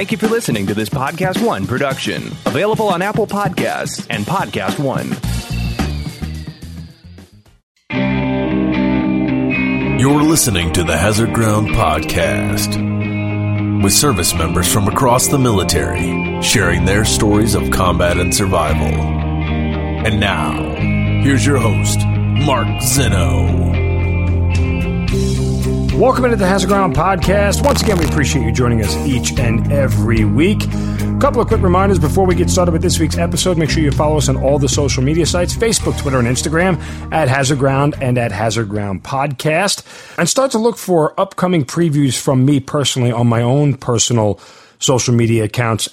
Thank you for listening to this Podcast One production, available on Apple Podcasts and Podcast One. You're listening to the Hazard Ground Podcast with service members from across the military sharing their stories of combat and survival. And now, here's your host, Mark Zinno. Welcome into the Hazard Ground podcast. Once again, we appreciate you joining us each and every week. A couple of quick reminders before we get started with this week's episode. Make sure you follow us on all the social media sites Facebook, Twitter, and Instagram at Hazard Ground and at Hazard Ground Podcast. And start to look for upcoming previews from me personally on my own personal social media accounts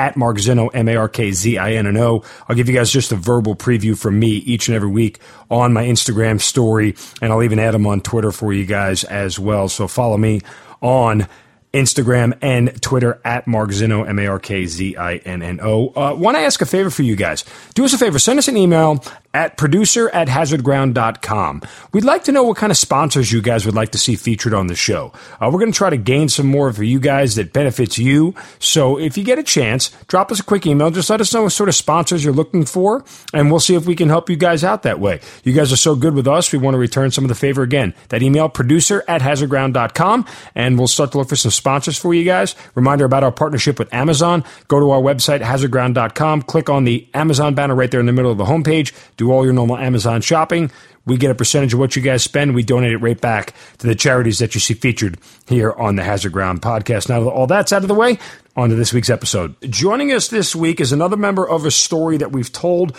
at Mark Zinno, M A R K Z I N N O. I'll give you guys just a verbal preview from me each and every week on my Instagram story, and I'll even add them on Twitter for you guys as well. So follow me on Instagram and Twitter at Mark Zinno, M A R K Z I N N O. Uh, Want to ask a favor for you guys? Do us a favor, send us an email at producer at hazardground.com. We'd like to know what kind of sponsors you guys would like to see featured on the show. Uh, we're going to try to gain some more for you guys that benefits you. So if you get a chance, drop us a quick email. Just let us know what sort of sponsors you're looking for, and we'll see if we can help you guys out that way. You guys are so good with us, we want to return some of the favor again. That email, producer at hazardground.com, and we'll start to look for some sponsors for you guys. Reminder about our partnership with Amazon. Go to our website, hazardground.com, click on the Amazon banner right there in the middle of the homepage do all your normal Amazon shopping. We get a percentage of what you guys spend. We donate it right back to the charities that you see featured here on the Hazard Ground podcast. Now, all that's out of the way, on to this week's episode. Joining us this week is another member of a story that we've told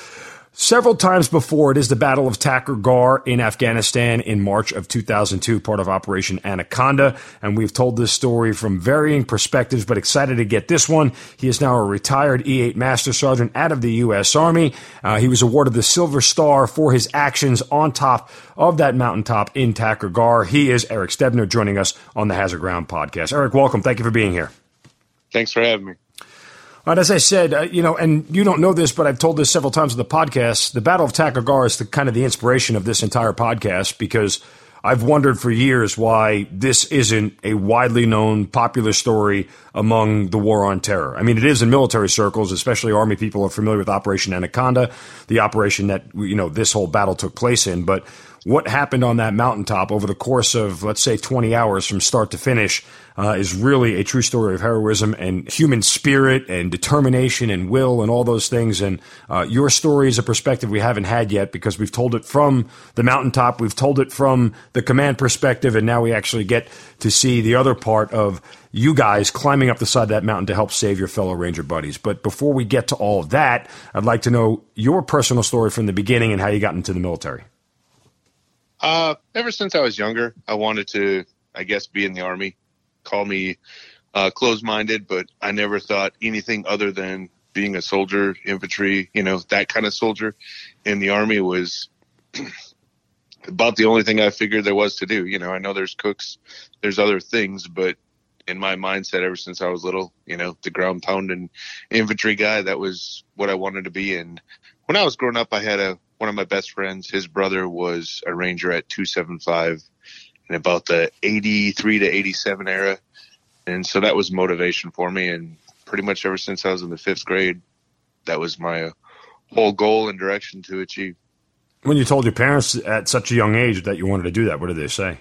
Several times before, it is the Battle of Takur Ghar in Afghanistan in March of 2002, part of Operation Anaconda. And we've told this story from varying perspectives, but excited to get this one. He is now a retired E 8 Master Sergeant out of the U.S. Army. Uh, he was awarded the Silver Star for his actions on top of that mountaintop in Takur Ghar. He is Eric Stebner joining us on the Hazard Ground podcast. Eric, welcome. Thank you for being here. Thanks for having me. And as I said, uh, you know, and you don't know this, but I've told this several times in the podcast. The Battle of Takur is the kind of the inspiration of this entire podcast because I've wondered for years why this isn't a widely known, popular story among the war on terror. I mean, it is in military circles, especially Army people are familiar with Operation Anaconda, the operation that you know this whole battle took place in, but what happened on that mountaintop over the course of, let's say, 20 hours from start to finish uh, is really a true story of heroism and human spirit and determination and will and all those things. And uh, your story is a perspective we haven't had yet because we've told it from the mountaintop, we've told it from the command perspective, and now we actually get to see the other part of you guys climbing up the side of that mountain to help save your fellow ranger buddies. But before we get to all of that, I'd like to know your personal story from the beginning and how you got into the military. Uh, ever since I was younger, I wanted to, I guess, be in the army. Call me uh, closed-minded, but I never thought anything other than being a soldier, infantry, you know, that kind of soldier in the army was about the only thing I figured there was to do. You know, I know there's cooks, there's other things, but in my mindset, ever since I was little, you know, the ground pounding infantry guy, that was what I wanted to be. And when I was growing up, I had a one of my best friends, his brother was a ranger at 275 in about the 83 to 87 era. And so that was motivation for me. And pretty much ever since I was in the fifth grade, that was my whole goal and direction to achieve. When you told your parents at such a young age that you wanted to do that, what did they say?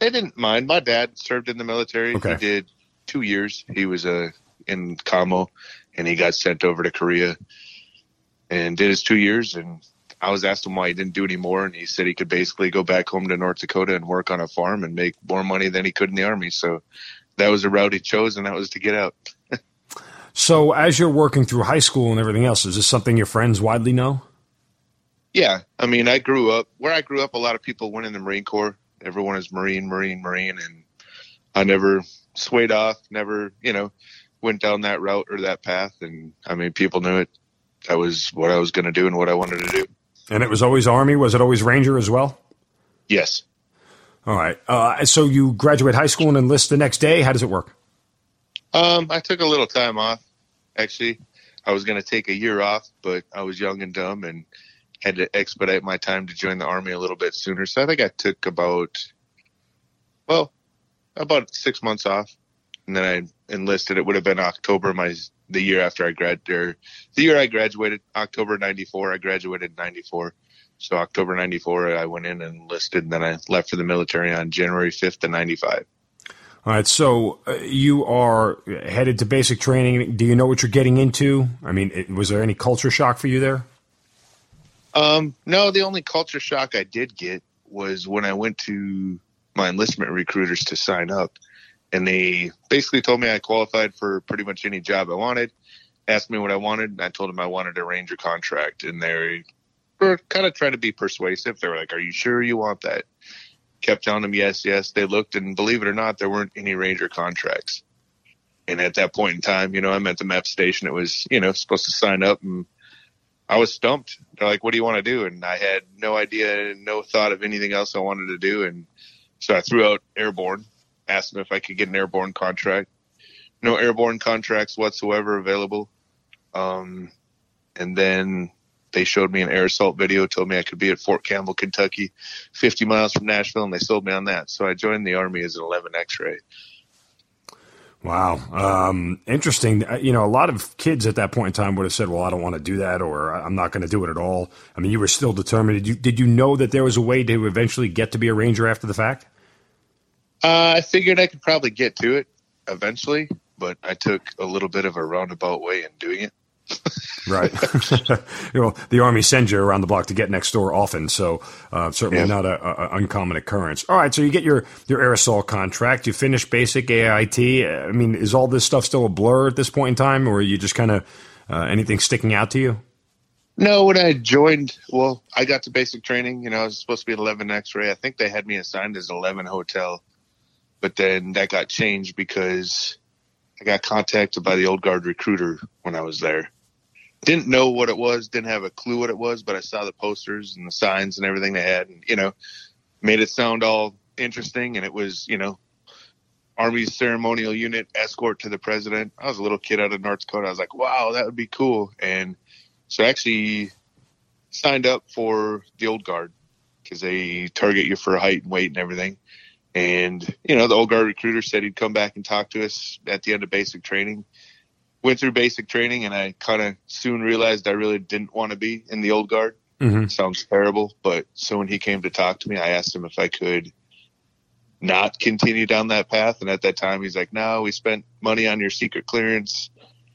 They didn't mind. My dad served in the military. Okay. He did two years. He was uh, in Kamo and he got sent over to Korea and did his two years. And I was asked him why he didn't do any more, and he said he could basically go back home to North Dakota and work on a farm and make more money than he could in the army. So that was the route he chose, and that was to get out. so, as you're working through high school and everything else, is this something your friends widely know? Yeah, I mean, I grew up where I grew up. A lot of people went in the Marine Corps. Everyone is Marine, Marine, Marine, and I never swayed off. Never, you know, went down that route or that path. And I mean, people knew it that was what I was going to do and what I wanted to do. And it was always Army. Was it always Ranger as well? Yes. All right. Uh, so you graduate high school and enlist the next day. How does it work? Um, I took a little time off. Actually, I was going to take a year off, but I was young and dumb and had to expedite my time to join the army a little bit sooner. So I think I took about, well, about six months off. and then I enlisted. It would have been October my the year after I grad or the year I graduated, October '94. I graduated '94. So October '94, I went in and enlisted, and then I left for the military on January 5th of '95. All right, so uh, you are headed to basic training. Do you know what you're getting into? I mean, it, was there any culture shock for you there? Um, no, the only culture shock I did get was when I went to my enlistment recruiters to sign up, and they basically told me I qualified for pretty much any job I wanted. Asked me what I wanted, and I told them I wanted a ranger contract, and they were kind of trying to be persuasive. They were like, "Are you sure you want that?" Kept telling them yes, yes. They looked, and believe it or not, there weren't any ranger contracts. And at that point in time, you know, I'm at the map station. It was, you know, supposed to sign up, and I was stumped. They're like, "What do you want to do?" And I had no idea, no thought of anything else I wanted to do, and so I threw out airborne, asked them if I could get an airborne contract. No airborne contracts whatsoever available. Um, and then they showed me an air assault video, told me I could be at Fort Campbell, Kentucky, 50 miles from Nashville, and they sold me on that. So I joined the Army as an 11 X-ray. Wow, um, interesting. Uh, you know, a lot of kids at that point in time would have said, "Well, I don't want to do that," or "I'm not going to do it at all." I mean, you were still determined. Did you, did you know that there was a way to eventually get to be a ranger after the fact? Uh, I figured I could probably get to it eventually, but I took a little bit of a roundabout way in doing it. right. you know, the army sends you around the block to get next door often, so uh, certainly yeah. not an uncommon occurrence. All right, so you get your your assault contract. You finish basic AIT. I mean, is all this stuff still a blur at this point in time, or are you just kind of uh, anything sticking out to you? No, when I joined, well, I got to basic training. You know, I was supposed to be 11 X-ray. I think they had me assigned as 11 hotel, but then that got changed because I got contacted by the old guard recruiter when I was there didn't know what it was, didn't have a clue what it was, but I saw the posters and the signs and everything they had, and you know, made it sound all interesting. And it was, you know, Army's ceremonial unit escort to the president. I was a little kid out of North Dakota. I was like, wow, that would be cool. And so I actually signed up for the old guard because they target you for height and weight and everything. And, you know, the old guard recruiter said he'd come back and talk to us at the end of basic training went through basic training and I kind of soon realized I really didn't want to be in the old guard. Mm-hmm. Sounds terrible, but so when he came to talk to me, I asked him if I could not continue down that path. And at that time, he's like, "No, we spent money on your secret clearance,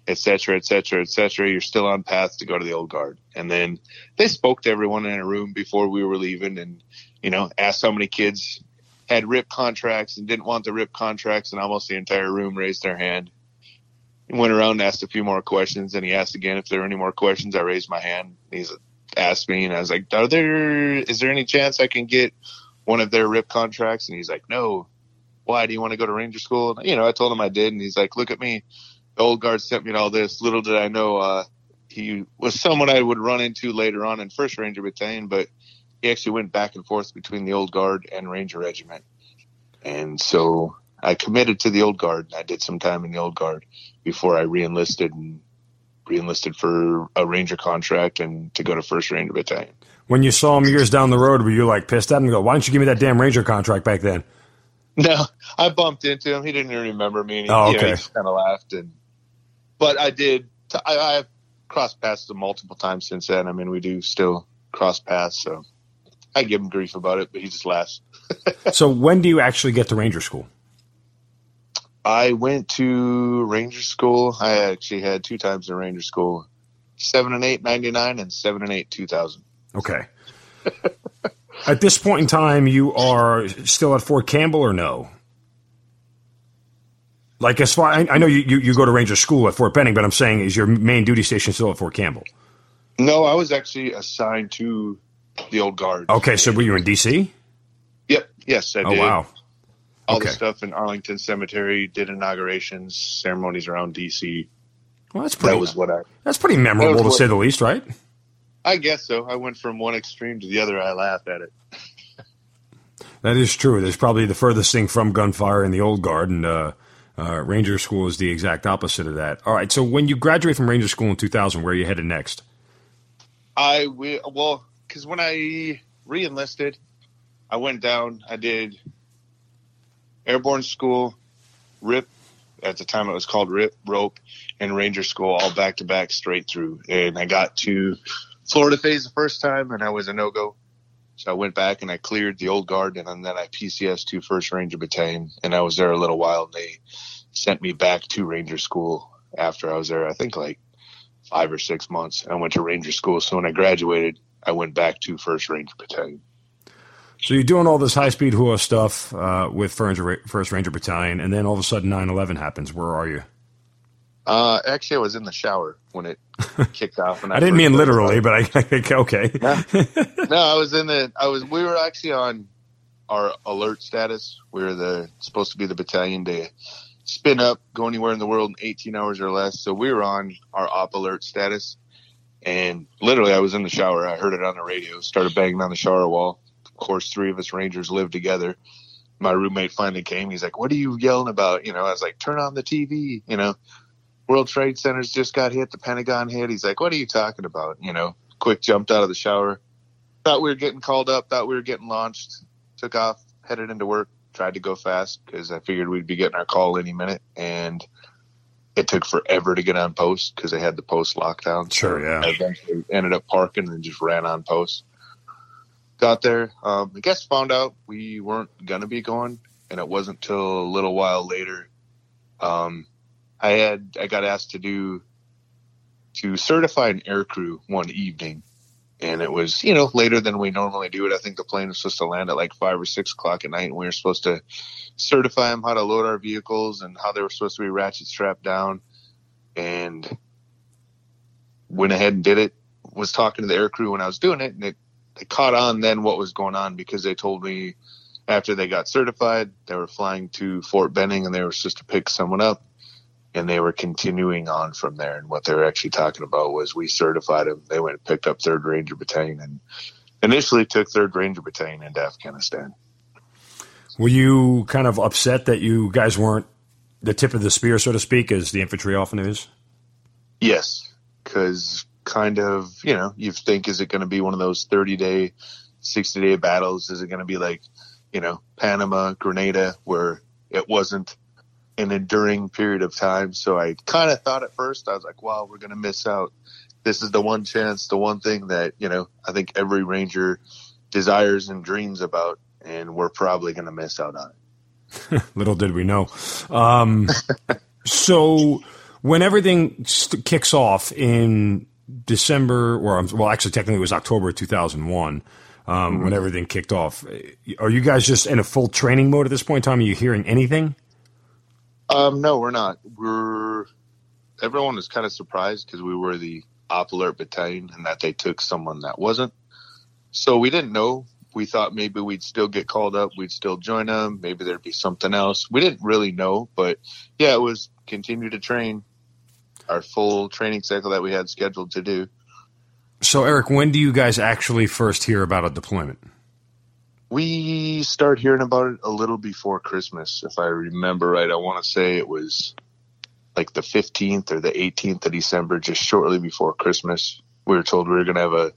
et cetera, et cetera, et cetera. You're still on path to go to the old guard." And then they spoke to everyone in a room before we were leaving, and you know, asked how many kids had RIP contracts and didn't want the RIP contracts, and almost the entire room raised their hand He went around and asked a few more questions and he asked again if there were any more questions. I raised my hand. He's asked me and I was like, Are there is there any chance I can get one of their RIP contracts? And he's like, No. Why do you want to go to Ranger School? And, you know, I told him I did and he's like, Look at me. The old guard sent me all this. Little did I know uh, he was someone I would run into later on in First Ranger Battalion, but he actually went back and forth between the old guard and Ranger Regiment. And so I committed to the old guard. I did some time in the old guard before I reenlisted and reenlisted for a ranger contract and to go to First Ranger Battalion. When you saw him years down the road, were you like pissed at him and go, "Why don't you give me that damn ranger contract back then?" No, I bumped into him. He didn't even remember me. oh, okay. You know, he just kind of laughed, and but I did. I, I've crossed paths multiple times since then. I mean, we do still cross paths, so I give him grief about it, but he just laughs. so, when do you actually get to Ranger School? I went to Ranger School. I actually had two times in Ranger School, seven and eight ninety nine and seven and eight two thousand. Okay. at this point in time, you are still at Fort Campbell or no? Like as far I, I know you, you, you go to Ranger School at Fort Benning, but I'm saying is your main duty station still at Fort Campbell? No, I was actually assigned to the old guard. Okay, so were you in DC? Yep. Yes, I oh, did. Oh wow all okay. the stuff in Arlington Cemetery, did inaugurations, ceremonies around DC. Well, that's pretty. That was what I. That's pretty memorable to what, say the least, right? I guess so. I went from one extreme to the other. I laugh at it. that is true. There's probably the furthest thing from gunfire in the old guard, and uh, uh, Ranger School is the exact opposite of that. All right. So when you graduate from Ranger School in 2000, where are you headed next? I will. Well, because when I reenlisted, I went down. I did airborne school, RIP, at the time it was called RIP, rope, and Ranger School all back to back straight through. And I got to Florida phase the first time, and I was a no go. So I went back and I cleared the old guard, and then I PCS to First Ranger Battalion, and I was there a little while. And they sent me back to Ranger School after I was there. I think like five or six months. I went to Ranger School. So when I graduated, I went back to First Ranger Battalion. So you're doing all this high speed HUA stuff uh, with First Ranger Battalion, and then all of a sudden 9 11 happens. Where are you? Uh, actually, I was in the shower when it kicked off. I, I didn't mean literally, but I think okay. no, no, I was in the. I was. We were actually on our alert status. We were the supposed to be the battalion to spin up, go anywhere in the world in 18 hours or less. So we were on our op alert status, and literally, I was in the shower. I heard it on the radio. Started banging on the shower wall. Of course, three of us Rangers lived together. My roommate finally came. He's like, "What are you yelling about?" You know, I was like, "Turn on the TV." You know World Trade Centers just got hit, the Pentagon hit. He's like, what are you talking about? You know, quick jumped out of the shower. Thought we were getting called up, thought we were getting launched, took off, headed into work, tried to go fast because I figured we'd be getting our call any minute. And it took forever to get on post because they had the post lockdown. Sure, yeah. I eventually ended up parking and just ran on post. Got there. Um, I guess found out we weren't going to be going. And it wasn't till a little while later um, I had I got asked to do to certify an aircrew one evening, and it was you know later than we normally do it. I think the plane was supposed to land at like five or six o'clock at night, and we were supposed to certify them how to load our vehicles and how they were supposed to be ratchet strapped down, and went ahead and did it. Was talking to the air crew when I was doing it, and it they caught on then what was going on because they told me after they got certified they were flying to Fort Benning and they were supposed to pick someone up and they were continuing on from there. And what they were actually talking about was we certified them. They went and picked up Third Ranger Battalion and initially took Third Ranger Battalion into Afghanistan. Were you kind of upset that you guys weren't the tip of the spear, so to speak, as the infantry often is? Yes, because kind of you know you think is it going to be one of those thirty day, sixty day battles? Is it going to be like you know Panama, Grenada, where it wasn't an enduring period of time. So I kind of thought at first, I was like, wow, we're going to miss out. This is the one chance, the one thing that, you know, I think every Ranger desires and dreams about, and we're probably going to miss out on it. Little did we know. Um, so when everything st- kicks off in December, or well, actually, technically it was October 2001. Um, mm-hmm. When everything kicked off, are you guys just in a full training mode at this point in time? Are you hearing anything? Um, no, we're not. We're everyone was kind of surprised because we were the op alert battalion and that they took someone that wasn't. So we didn't know. We thought maybe we'd still get called up. We'd still join them. Maybe there'd be something else. We didn't really know, but yeah, it was continue to train our full training cycle that we had scheduled to do. So, Eric, when do you guys actually first hear about a deployment? We start hearing about it a little before Christmas, if I remember right. I want to say it was like the 15th or the 18th of December, just shortly before Christmas. We were told we were going to have a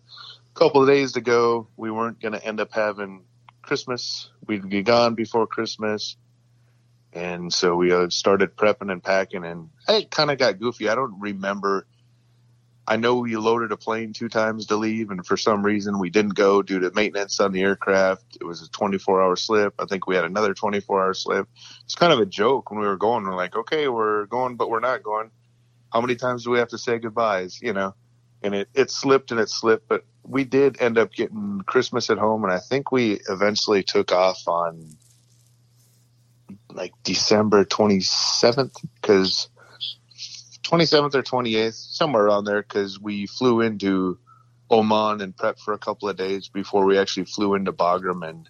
couple of days to go. We weren't going to end up having Christmas. We'd be gone before Christmas. And so we uh, started prepping and packing, and it kind of got goofy. I don't remember I know we loaded a plane two times to leave, and for some reason we didn't go due to maintenance on the aircraft. It was a 24 hour slip. I think we had another 24 hour slip. It's kind of a joke when we were going. We're like, okay, we're going, but we're not going. How many times do we have to say goodbyes? You know, and it, it slipped and it slipped, but we did end up getting Christmas at home, and I think we eventually took off on like December 27th because 27th or 28th, somewhere around there, because we flew into Oman and prepped for a couple of days before we actually flew into Bagram. And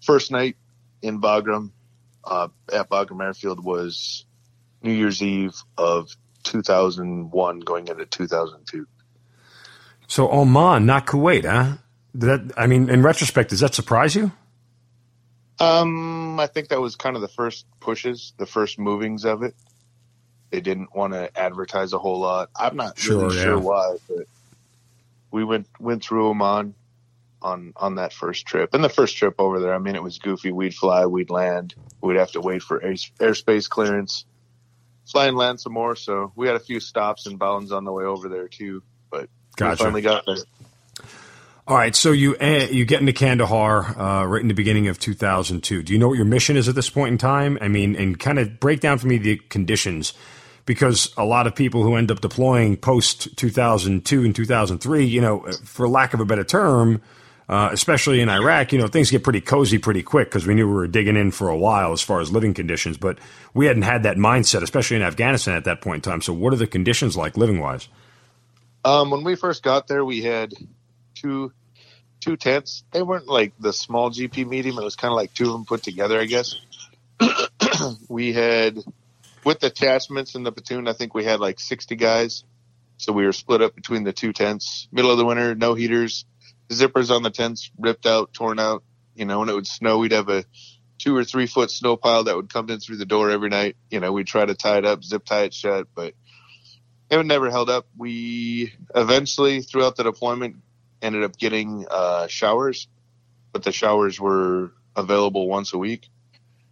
first night in Bagram, uh, at Bagram Airfield was New Year's Eve of 2001 going into 2002. So Oman, not Kuwait, huh? That I mean, in retrospect, does that surprise you? Um, I think that was kind of the first pushes, the first movings of it. They didn't want to advertise a whole lot. I'm not sure, really yeah. sure why, but we went went through them on on on that first trip. And the first trip over there, I mean, it was goofy. We'd fly, we'd land, we'd have to wait for air, airspace clearance. fly and land some more. So we had a few stops and bounds on the way over there too. But Gotcha. we finally got there. All right, so you uh, you get into Kandahar uh, right in the beginning of 2002. Do you know what your mission is at this point in time? I mean, and kind of break down for me the conditions, because a lot of people who end up deploying post 2002 and 2003, you know, for lack of a better term, uh, especially in Iraq, you know, things get pretty cozy pretty quick because we knew we were digging in for a while as far as living conditions, but we hadn't had that mindset, especially in Afghanistan at that point in time. So, what are the conditions like living wise? Um, when we first got there, we had two two tents. They weren't like the small GP medium. It was kind of like two of them put together, I guess. we had with attachments in the platoon. I think we had like sixty guys, so we were split up between the two tents. Middle of the winter, no heaters, zippers on the tents ripped out, torn out. You know, when it would snow, we'd have a two or three foot snow pile that would come in through the door every night. You know, we'd try to tie it up, zip tie it shut, but it never held up. We eventually, throughout the deployment, ended up getting uh, showers, but the showers were available once a week.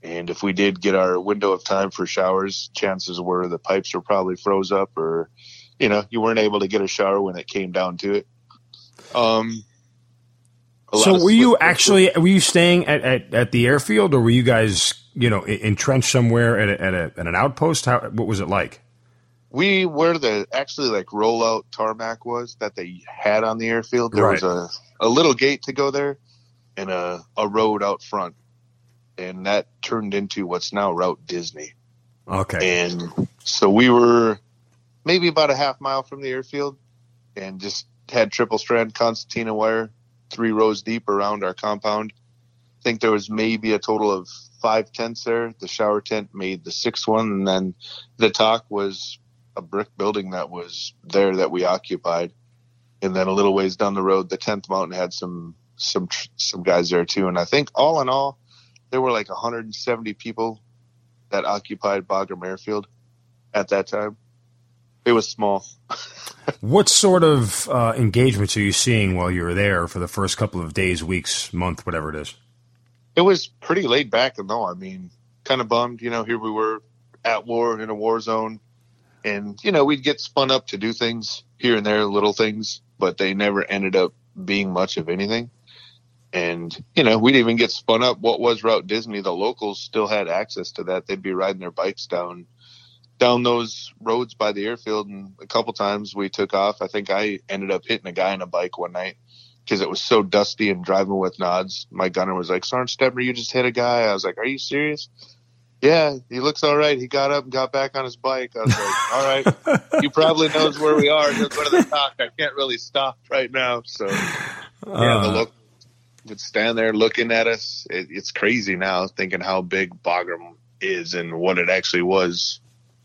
And if we did get our window of time for showers, chances were the pipes were probably froze up or, you know, you weren't able to get a shower when it came down to it. Um, So were you actually were you staying at, at, at the airfield or were you guys you know entrenched somewhere at, a, at, a, at an outpost? How what was it like? we where the actually like rollout tarmac was that they had on the airfield there was a, a little gate to go there and a, a road out front and that turned into what's now route disney. Okay, and so we were maybe about a half mile from the airfield and just had triple strand concertina wire three rows deep around our compound. I think there was maybe a total of five tents there. The shower tent made the sixth one and then the TOC was a brick building that was there that we occupied. And then a little ways down the road the 10th mountain had some some some guys there too. And i think all in all there were like 170 people that occupied Bagram Airfield at that time. It was small. what sort of uh, engagements are you seeing while you were there for the first couple of days, weeks, month, whatever it is? It was pretty laid back and though. I mean, kind of bummed, you know, here we were at war in a war zone and, you know, we'd get spun up to do things here and there, little things, but they never ended up being much of anything. And, you know, we'd even get spun up. What was Route Disney? The locals still had access to that. They'd be riding their bikes down down those roads by the airfield and a couple times we took off. I think I ended up hitting a guy on a bike one night because it was so dusty and driving with nods. My gunner was like, Sergeant Stebner, you just hit a guy. I was like, Are you serious? Yeah, he looks all right. He got up and got back on his bike. I was like, All right, he probably knows where we are. He'll go to the TOC. I can't really stop right now. So yeah, the uh, local would stand there looking at us. It, it's crazy now thinking how big Bagram is and what it actually was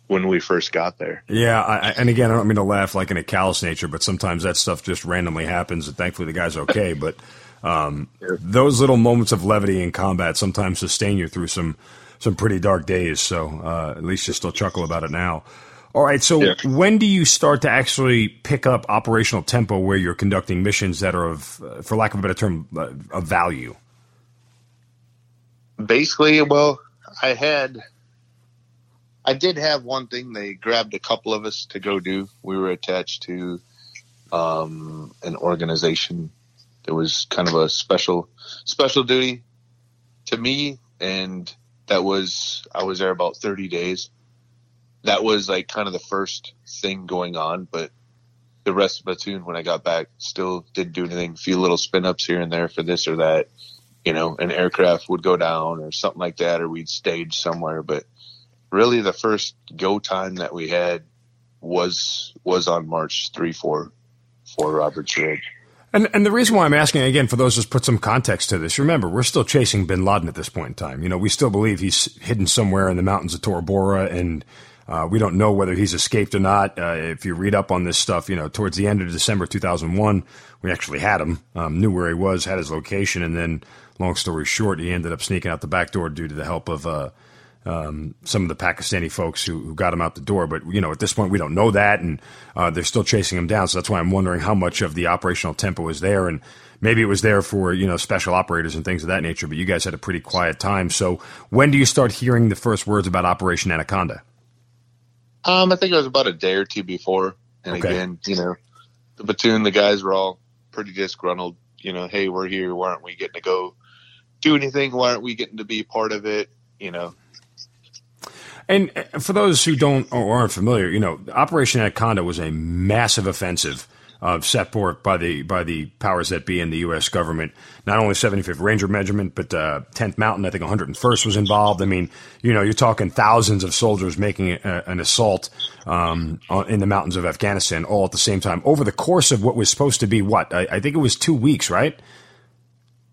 when we first got there. Yeah, I, I- and again, I don't mean to laugh like in a callous nature, but sometimes that stuff just randomly happens, and thankfully the guy's okay. but um, those little moments of levity in combat sometimes sustain you through some some pretty dark days. So uh, at least you still chuckle about it now. All right, so Yeah. when do you start to actually pick up operational tempo where you're conducting missions that are of, uh, for lack of a better term, uh, of value? Basically, well, I had, I did have one thing. They grabbed a couple of us to go do. We were attached to um, an organization that was kind of a special special duty to me, and that was I was there about thirty days. That was like kind of the first thing going on, but the rest of the platoon when I got back still didn't do anything. A few little spin ups here and there for this or that. You know, an aircraft would go down or something like that, or we'd stage somewhere. But really, the first go time that we had was was on March three four for Roberts Ridge. And and the reason why I'm asking again for those just put some context to this. Remember, we're still chasing Bin Laden at this point in time. You know, we still believe he's hidden somewhere in the mountains of Tora Bora, and uh, we don't know whether he's escaped or not. Uh, if you read up on this stuff, you know, towards the end of December 2001, we actually had him, um, knew where he was, had his location, and then, long story short, he ended up sneaking out the back door due to the help of. Uh, um, some of the Pakistani folks who, who got him out the door. But you know, at this point, we don't know that, and uh, they're still chasing him down. So that's why I'm wondering how much of the operational tempo is there, and maybe it was there for you know special operators and things of that nature. But you guys had a pretty quiet time. So when do you start hearing the first words about Operation Anaconda? Um, I think it was about a day or two before. And Okay. again, you know, the platoon, the guys were all pretty disgruntled. You know, hey, we're here. Why aren't we getting to go do anything? Why aren't we getting to be part of it? You know, And uh, for those who don't or aren't familiar, you know, Operation Anaconda was a massive offensive uh, set forth by the by the powers that be in the U.S. government. Not only 75th Ranger Regiment, but uh, 10th Mountain, I think 101st was involved. I mean, you know, you're talking thousands of soldiers making a, an assault um, in the mountains of Afghanistan all at the same time over the course of what was supposed to be what I, I think it was two weeks, right?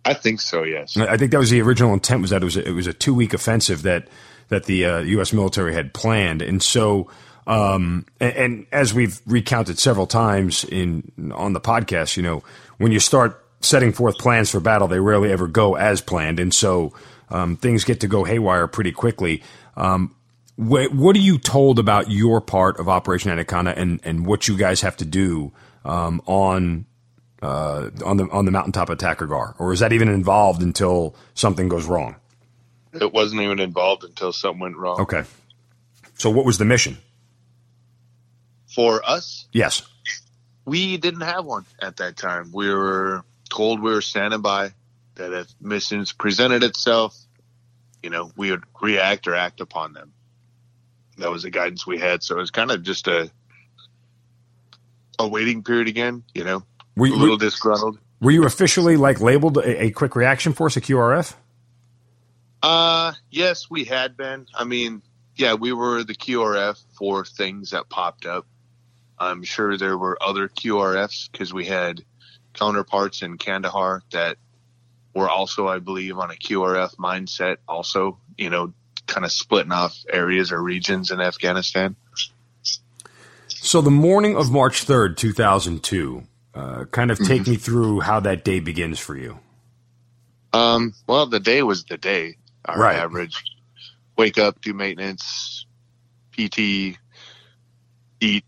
I think so. Yes. I think that was the original intent was that it was a, it was a two week offensive that that the uh, U.S. military had planned, and so um, and, and as we've recounted several times in on the podcast, you know, when you start setting forth plans for battle, they rarely ever go as planned, and so um, things get to go haywire pretty quickly. Um, wh- what are you told about your part of Operation Anaconda and, and what you guys have to do um, on uh, on the on the mountaintop at Takur Ghar, or is that even involved until something goes wrong? It wasn't even involved until something went wrong. Okay. So what was the mission? For us, Yes. we didn't have one at that time. We were told we were standing by that if missions presented itself, you know, we would react or act upon them. That was the guidance we had. So it was kind of just a a waiting period again, you know, Were a you, little were, disgruntled. were you officially like labeled a, a quick reaction force, a QRF? Uh, yes, we had been. I mean, yeah, we were the QRF for things that popped up. I'm sure there were other QRFs because we had counterparts in Kandahar that were also, I believe, on a QRF mindset, also, you know, kind of splitting off areas or regions in Afghanistan. So the morning of March third, two thousand two. Uh, kind of take me through how that day begins for you. Um, well, the day was the day. Our Right. average wake up, do maintenance, PT, eat,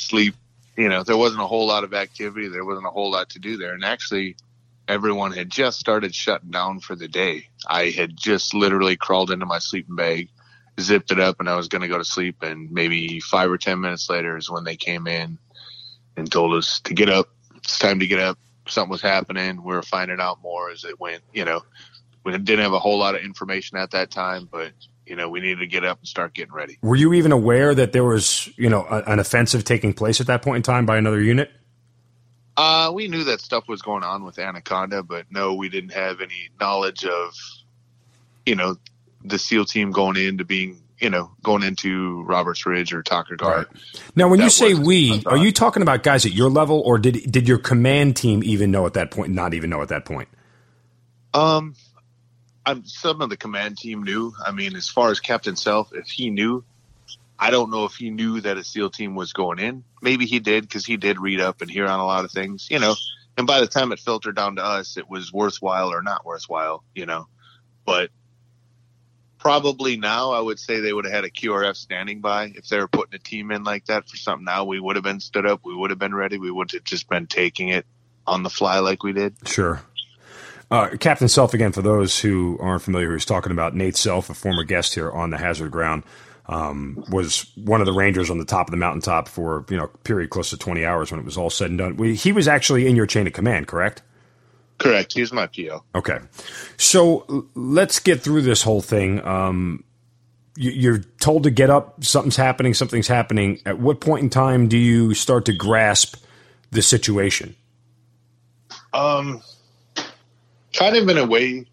sleep. You know, there wasn't a whole lot of activity. There wasn't a whole lot to do there. And actually, everyone had just started shutting down for the day. I had just literally crawled into my sleeping bag, zipped it up, and I was going to go to sleep. And maybe five or 10 minutes later is when they came in and told us to get up. It's time to get up. Something was happening. We were finding out more as it went, you know we didn't have a whole lot of information at that time, but you know, we needed to get up and start getting ready. Were you even aware that there was, you know, a, an offensive taking place at that point in time by another unit? Uh, we knew that stuff was going on with Anaconda, but no, we didn't have any knowledge of, you know, the SEAL team going into being, you know, going into Roberts Ridge or Takur Ghar. Now, when you say we, are you talking about guys at your level, or did did your command team even know at that point? Not even know at that point. Um, I'm, some of the command team knew. I mean, as far as Captain Self, if he knew, I don't know if he knew that a SEAL team was going in. Maybe he did because he did read up and hear on a lot of things, you know. And by the time it filtered down to us, it was worthwhile or not worthwhile, you know. But probably now, I would say they would have had a QRF standing by if they were putting a team in like that for something. Now we would have been stood up. We would have been ready. We would have just been taking it on the fly like we did. Sure. Uh, Captain Self, again, for those who aren't familiar, who's talking about Nate Self, a former guest here on the Hazard Ground, um, was one of the Rangers on the top of the mountaintop for you know a period close to twenty hours when it was all said and done. We, he was actually in your chain of command, correct? Correct. He's my PO. Okay, so let's get through this whole thing. Um, you, you're told to get up. Something's happening. Something's happening. At what point in time do you start to grasp the situation? Um, kind of in a way,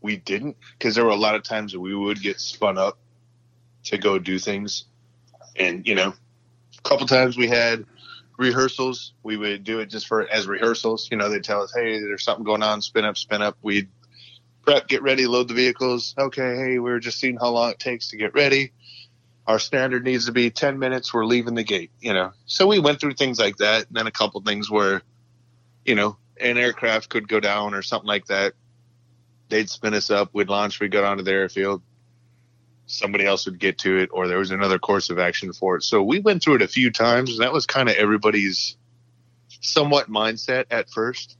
we didn't because there were a lot of times we would get spun up to go do things, and you know, a couple times we had rehearsals. We would do it just for as rehearsals. You know, they'd tell us, "Hey, there's something going on. Spin up, spin up." We'd prep, get ready, load the vehicles. Okay, hey, we're just seeing how long it takes to get ready. Our standard needs to be 10 minutes. We're leaving the gate, you know. So we went through things like that. And then a couple things where, you know, an aircraft could go down or something like that. They'd spin us up. We'd launch. We'd go down to the airfield. Somebody else would get to it, or there was another course of action for it. So we went through it a few times, and that was kind of everybody's somewhat mindset at first.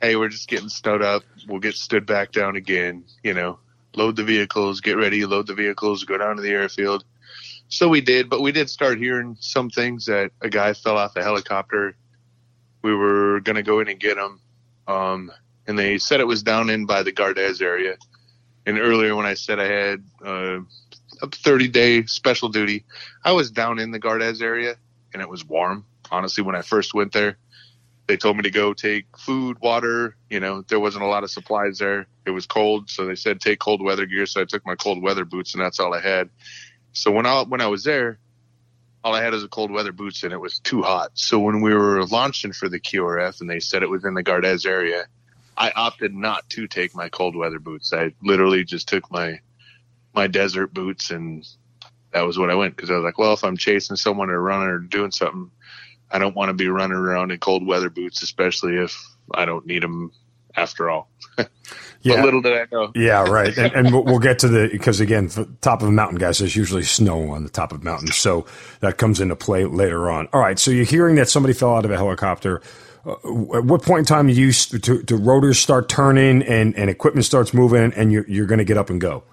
Hey, we're just getting stood up. We'll get stood back down again. You know, load the vehicles, get ready, load the vehicles, go down to the airfield. So we did, but we did start hearing some things that a guy fell off a helicopter. We were going to go in and get them. Um, and they said it was down in by the Gardez area. And earlier when I said I had uh, a 30 day special duty, I was down in the Gardez area and it was warm. Honestly, when I first went there, they told me to go take food, water. You know, there wasn't a lot of supplies there. It was cold, so they said take cold weather gear. So I took my cold weather boots, and that's all I had. So when I when I was there, all I had was a cold weather boots, and it was too hot. So when we were launching for the QRF, and they said it was in the Gardez area, I opted not to take my cold weather boots. I literally just took my my desert boots, and that was what I went because I was like, well, if I'm chasing someone or running or doing something, I don't want to be running around in cold weather boots, especially if I don't need them after all. Yeah. little did I know. Yeah, right. And, and we'll- get to the because again, the top of a mountain, guys, there's usually snow on the top of mountains, so that comes into play later on. All right, so you're hearing that somebody fell out of a helicopter. Uh, at what point in time do you do rotors start turning and, and equipment starts moving and you're you're going to get up and go?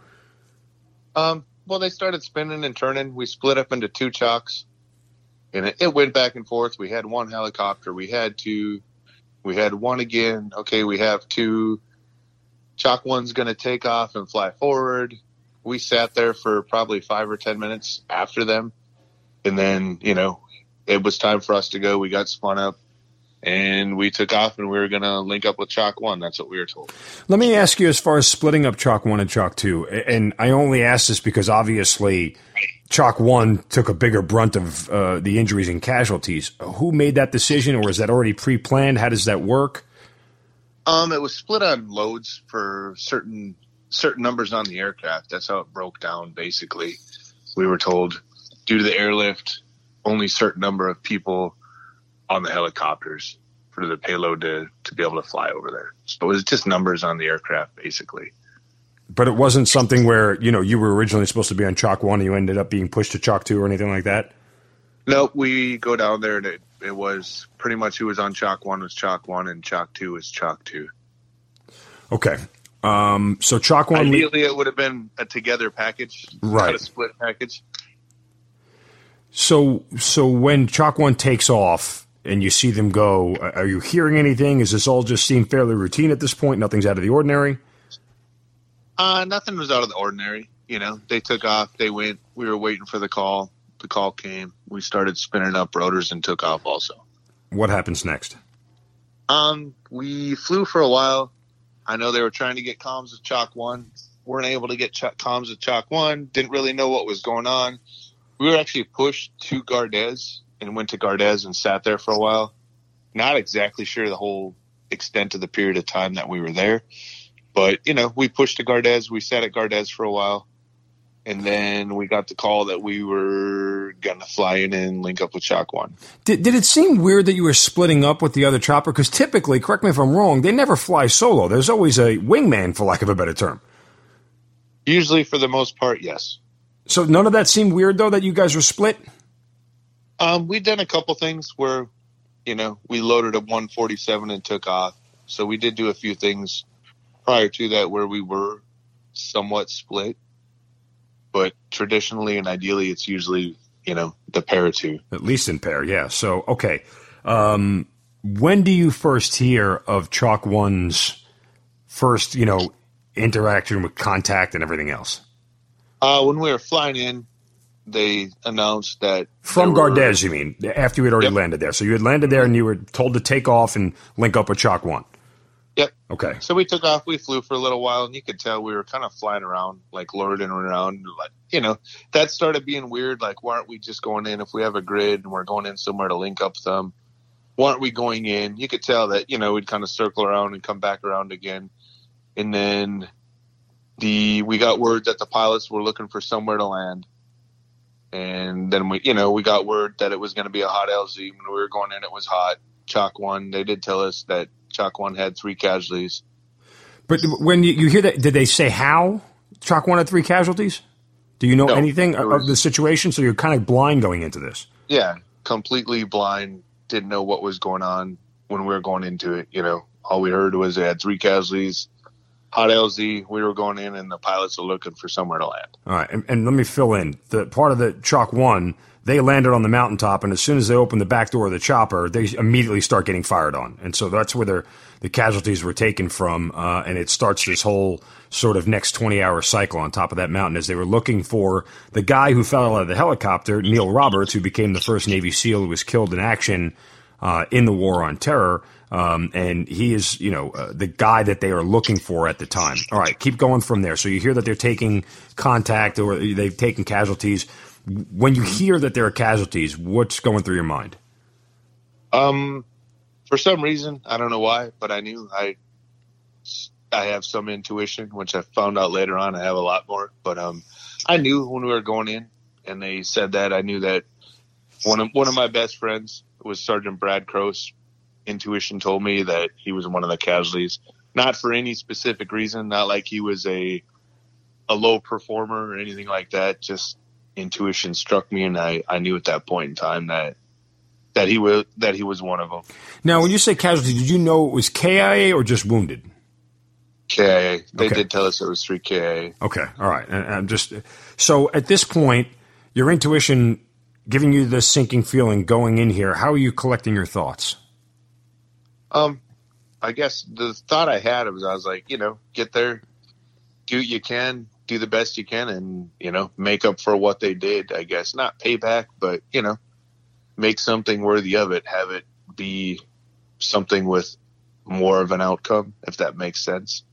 Um, well, they started spinning and turning. We split up into two chalks, and it, it went back and forth. We had one helicopter. We had two. We had one again. Okay, we have two. Chalk one's going to take off and fly forward. We sat there for probably five or ten minutes after them, and then you know it was time for us to go. We got spun up, and we took off, and we were going to link up with Chalk one. That's what we were told. Let me ask you as far as splitting up Chalk 1 and Chalk 2, and I only ask this because obviously Chalk 1 took a bigger brunt of uh, the injuries and casualties. Who made that decision, or is that already pre planned? How does that work? Um, it was split on loads for certain certain numbers on the aircraft. That's how it broke down. Basically, we were told due to the airlift, only certain number of people on the helicopters for the payload to to be able to fly over there. So it was just numbers on the aircraft, basically. But it wasn't something where, you know, you were originally supposed to be on Chalk 1 and you ended up being pushed to Chalk 2 or anything like that? Nope, we go down there and it, it was pretty much who was on chalk one was chalk one and chalk two was chalk two. Okay. Um, so Chalk 1. Ideally, it would have been a together package, Right. not a split package. So, so when Chalk One takes off and you see them go, are you hearing anything? Is this all just seem fairly routine at this point? Nothing's out of the ordinary. Uh, nothing was out of the ordinary. You know, they took off, they went. We were waiting for the call. The call came. We started spinning up rotors and took off. Also, What happens next? um, we flew for a while. I know they were trying to get comms with Chalk One. weren't able to get ch- comms with Chalk One. Didn't really know what was going on. We were actually pushed to Gardez and went to Gardez and sat there for a while. Not exactly sure the whole extent of the period of time that we were there, but you know, we pushed to Gardez. We sat at Gardez for a while, and then we got the call that we were gonna fly in and link up with Chalk One. Did, did it seem weird that you were splitting up with the other chopper? Because typically, correct me if I'm wrong, they never fly solo. There's always a wingman, for lack of a better term. Usually, for the most part, yes. So none of that seemed weird, though, that you guys were split? Um, we've done a couple things where, you know, we loaded a 147 and took off. So we did do a few things prior to that where we were somewhat split. But traditionally and ideally, it's usually, you know, the pair of two. At least in pair, yeah. So, okay. Um, when do you first hear of Chalk One's first, you know, interaction with contact and everything else? Uh, when we were flying in, they announced that From were- Gardez, you mean, after you had already Yep. landed there. So you had landed there and you were told to take off and link up with Chalk One. Yep. Okay. So we took off. We flew for a little while, and you could tell we were kind of flying around, like lording around. Like you know, that started being weird. Like, why aren't we just going in? If we have a grid and we're going in somewhere to link up them, why aren't we going in? You could tell that you know we'd kind of circle around and come back around again, and then the we got word that the pilots were looking for somewhere to land. And then we, you know, we got word that it was going to be a hot LZ. When we were going in, it was hot. Chalk one. They did tell us that Chalk one had three casualties. But when you, you hear that, did they say how Chalk One had three casualties? Do you know No, anything of was- the situation? So you're kind of blind going into this. Yeah, completely blind. Didn't know what was going on when we were going into it. You know, all we heard was they had three casualties. hot LZ. We were going in, and the pilots are looking for somewhere to land. All right, and, and let me fill in the part of the Chalk One. They landed on the mountaintop, and as soon as they opened the back door of the chopper, they immediately start getting fired on, and so that's where the casualties were taken from, uh, and it starts this whole sort of next twenty hour cycle on top of that mountain as they were looking for the guy who fell out of the helicopter, Neil Roberts, who became the first Navy SEAL who was killed in action uh, in the War on Terror. Um, and he is, you know, uh, the guy that they are looking for at the time. All right, keep going from there. So you hear that they're taking contact or they've taken casualties. When you hear that there are casualties, what's going through your mind? Um, for some reason, I don't know why, but I knew I, I have some intuition, which I found out later on. I have a lot more, but um, I knew when we were going in, and they said that I knew that one of one of my best friends was Sergeant Brad Cross intuition told me that he was one of the casualties, not for any specific reason, not like he was a a low performer or anything like that. Just intuition struck me, and I, I knew at that point in time that that he was that he was one of them. Now, when you say casualty, did you know it was KIA or just wounded? KIA. They Okay. did tell us it was three KIA. Okay, all right. And I'm just so at this point, your intuition giving you this sinking feeling going in here. How are you collecting your thoughts? Um, I guess the thought I had was I was like, you know, get there, do what you can, do the best you can, and you know, make up for what they did. I guess not payback, but you know, make something worthy of it. Have it be something with more of an outcome, if that makes sense.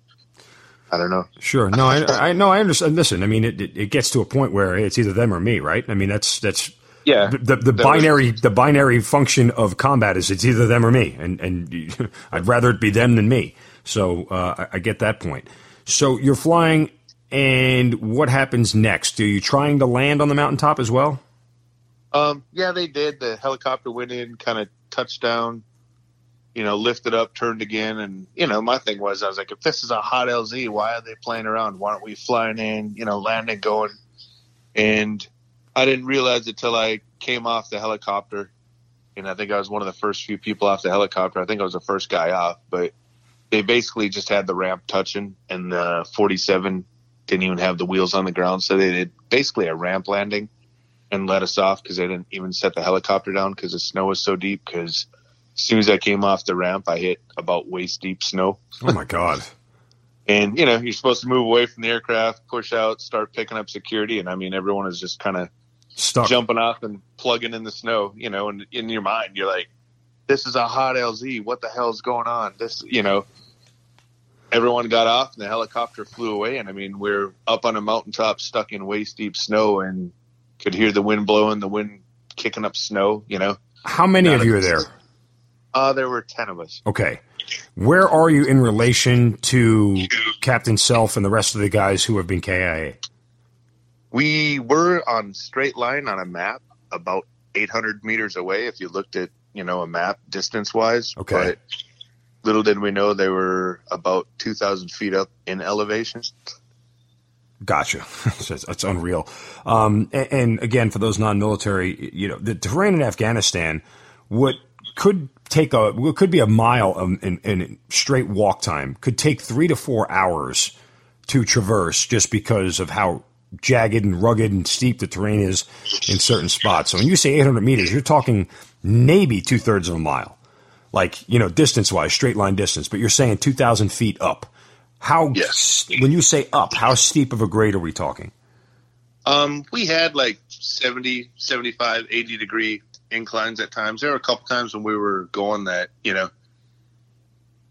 I don't know. Sure. No, I, I no, I understand. Listen, I mean, it, it, it gets to a point where it's either them or me, right? I mean, that's that's Yeah, the the, the binary the binary function of combat is it's either them or me, and and I'd rather it be them than me. So uh, I, I get that point. So you're flying, and what happens next? Are you trying to land on the mountaintop as well? Um, yeah, they did. The helicopter went in, kind of touched down, you know, lifted up, turned again, and you know, my thing was, I was like, if this is a hot LZ, why are they playing around? Why aren't we flying in? You know, landing, going, and I didn't realize it till I came off the helicopter, and I think I was one of the first few people off the helicopter. I think I was the first guy off, but they basically just had the ramp touching, and the 47 didn't even have the wheels on the ground, so they did basically a ramp landing and let us off because they didn't even set the helicopter down because the snow was so deep. Because as soon as I came off the ramp, I hit about waist deep snow. Oh my god! And you know, you're supposed to move away from the aircraft, push out, start picking up security, and I mean, everyone is just kind of Stuck. jumping off and plugging in the snow. You know, and in your mind, you're like, "This is a hot LZ. What the hell's going on?" This, you know. Everyone got off, and the helicopter flew away. And I mean, we're up on a mountaintop, stuck in waist deep snow, and could hear the wind blowing, the wind kicking up snow. You know, How many Not of you are there? uh, there were ten of us. Okay. Where are you in relation to Captain Self and the rest of the guys who have been KIA? We were on straight line on a map about 800 meters away. If you looked at, you know, a map distance wise. Okay. But little did we know they were about 2,000 feet up in elevation. Gotcha. that's, unreal. Um, and, and again, for those non-military, you know, the terrain in Afghanistan, what could take a what could be a mile in, in straight walk time could take three to four hours to traverse just because of how jagged and rugged and steep the terrain is in certain spots. So when you say 800 meters, you're talking maybe two thirds of a mile, like you know, distance wise, straight line distance. But you're saying 2,000 feet up. How Yes. when you say up, how steep of a grade are we talking? Um, we had like 70, 75, 80 degree inclines at times. There were a couple times when we were going that, you know,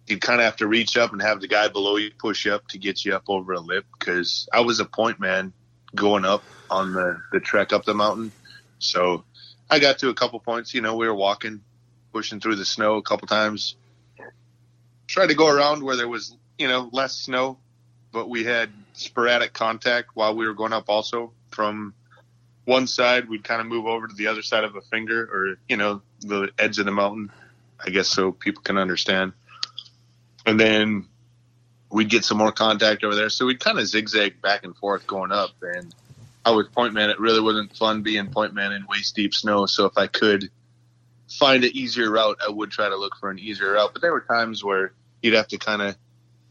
you kind of have to reach up and have the guy below you push you up to get you up over a lip because I was a point man going up on the, the trek up the mountain. So I got to a couple points, you know, we were walking, pushing through the snow a couple times. Tried to go around where there was, you know, less snow, but we had sporadic contact while we were going up also. From one side we'd kind of move over to the other side of a finger or you know the edge of the mountain i guess so people can understand. And then we'd get some more contact over there. So we'd kind of zigzag back and forth going up. And i was point man it really wasn't fun being point man in waist deep snow. So if i could find an easier route i would try to look for an easier route but there were times where you'd have to kind of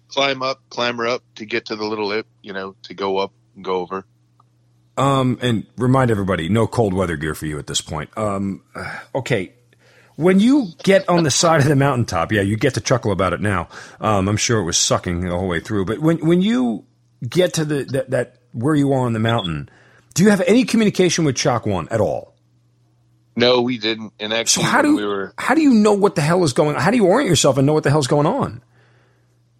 climb up, clamber up to get to the little lip, you know, to go up and go over. Um, and remind everybody, no cold weather gear for you at this point. Um, okay. When you get on the side of the mountaintop, yeah, you get to chuckle about it now. Um, I'm sure it was sucking the whole way through. But when when you get to the that, that where you are on the mountain, do you have any communication with Chalk One at all? No, we didn't. And So how do we were how do you know what the hell is going? on? How do you orient yourself and know what the hell's going on?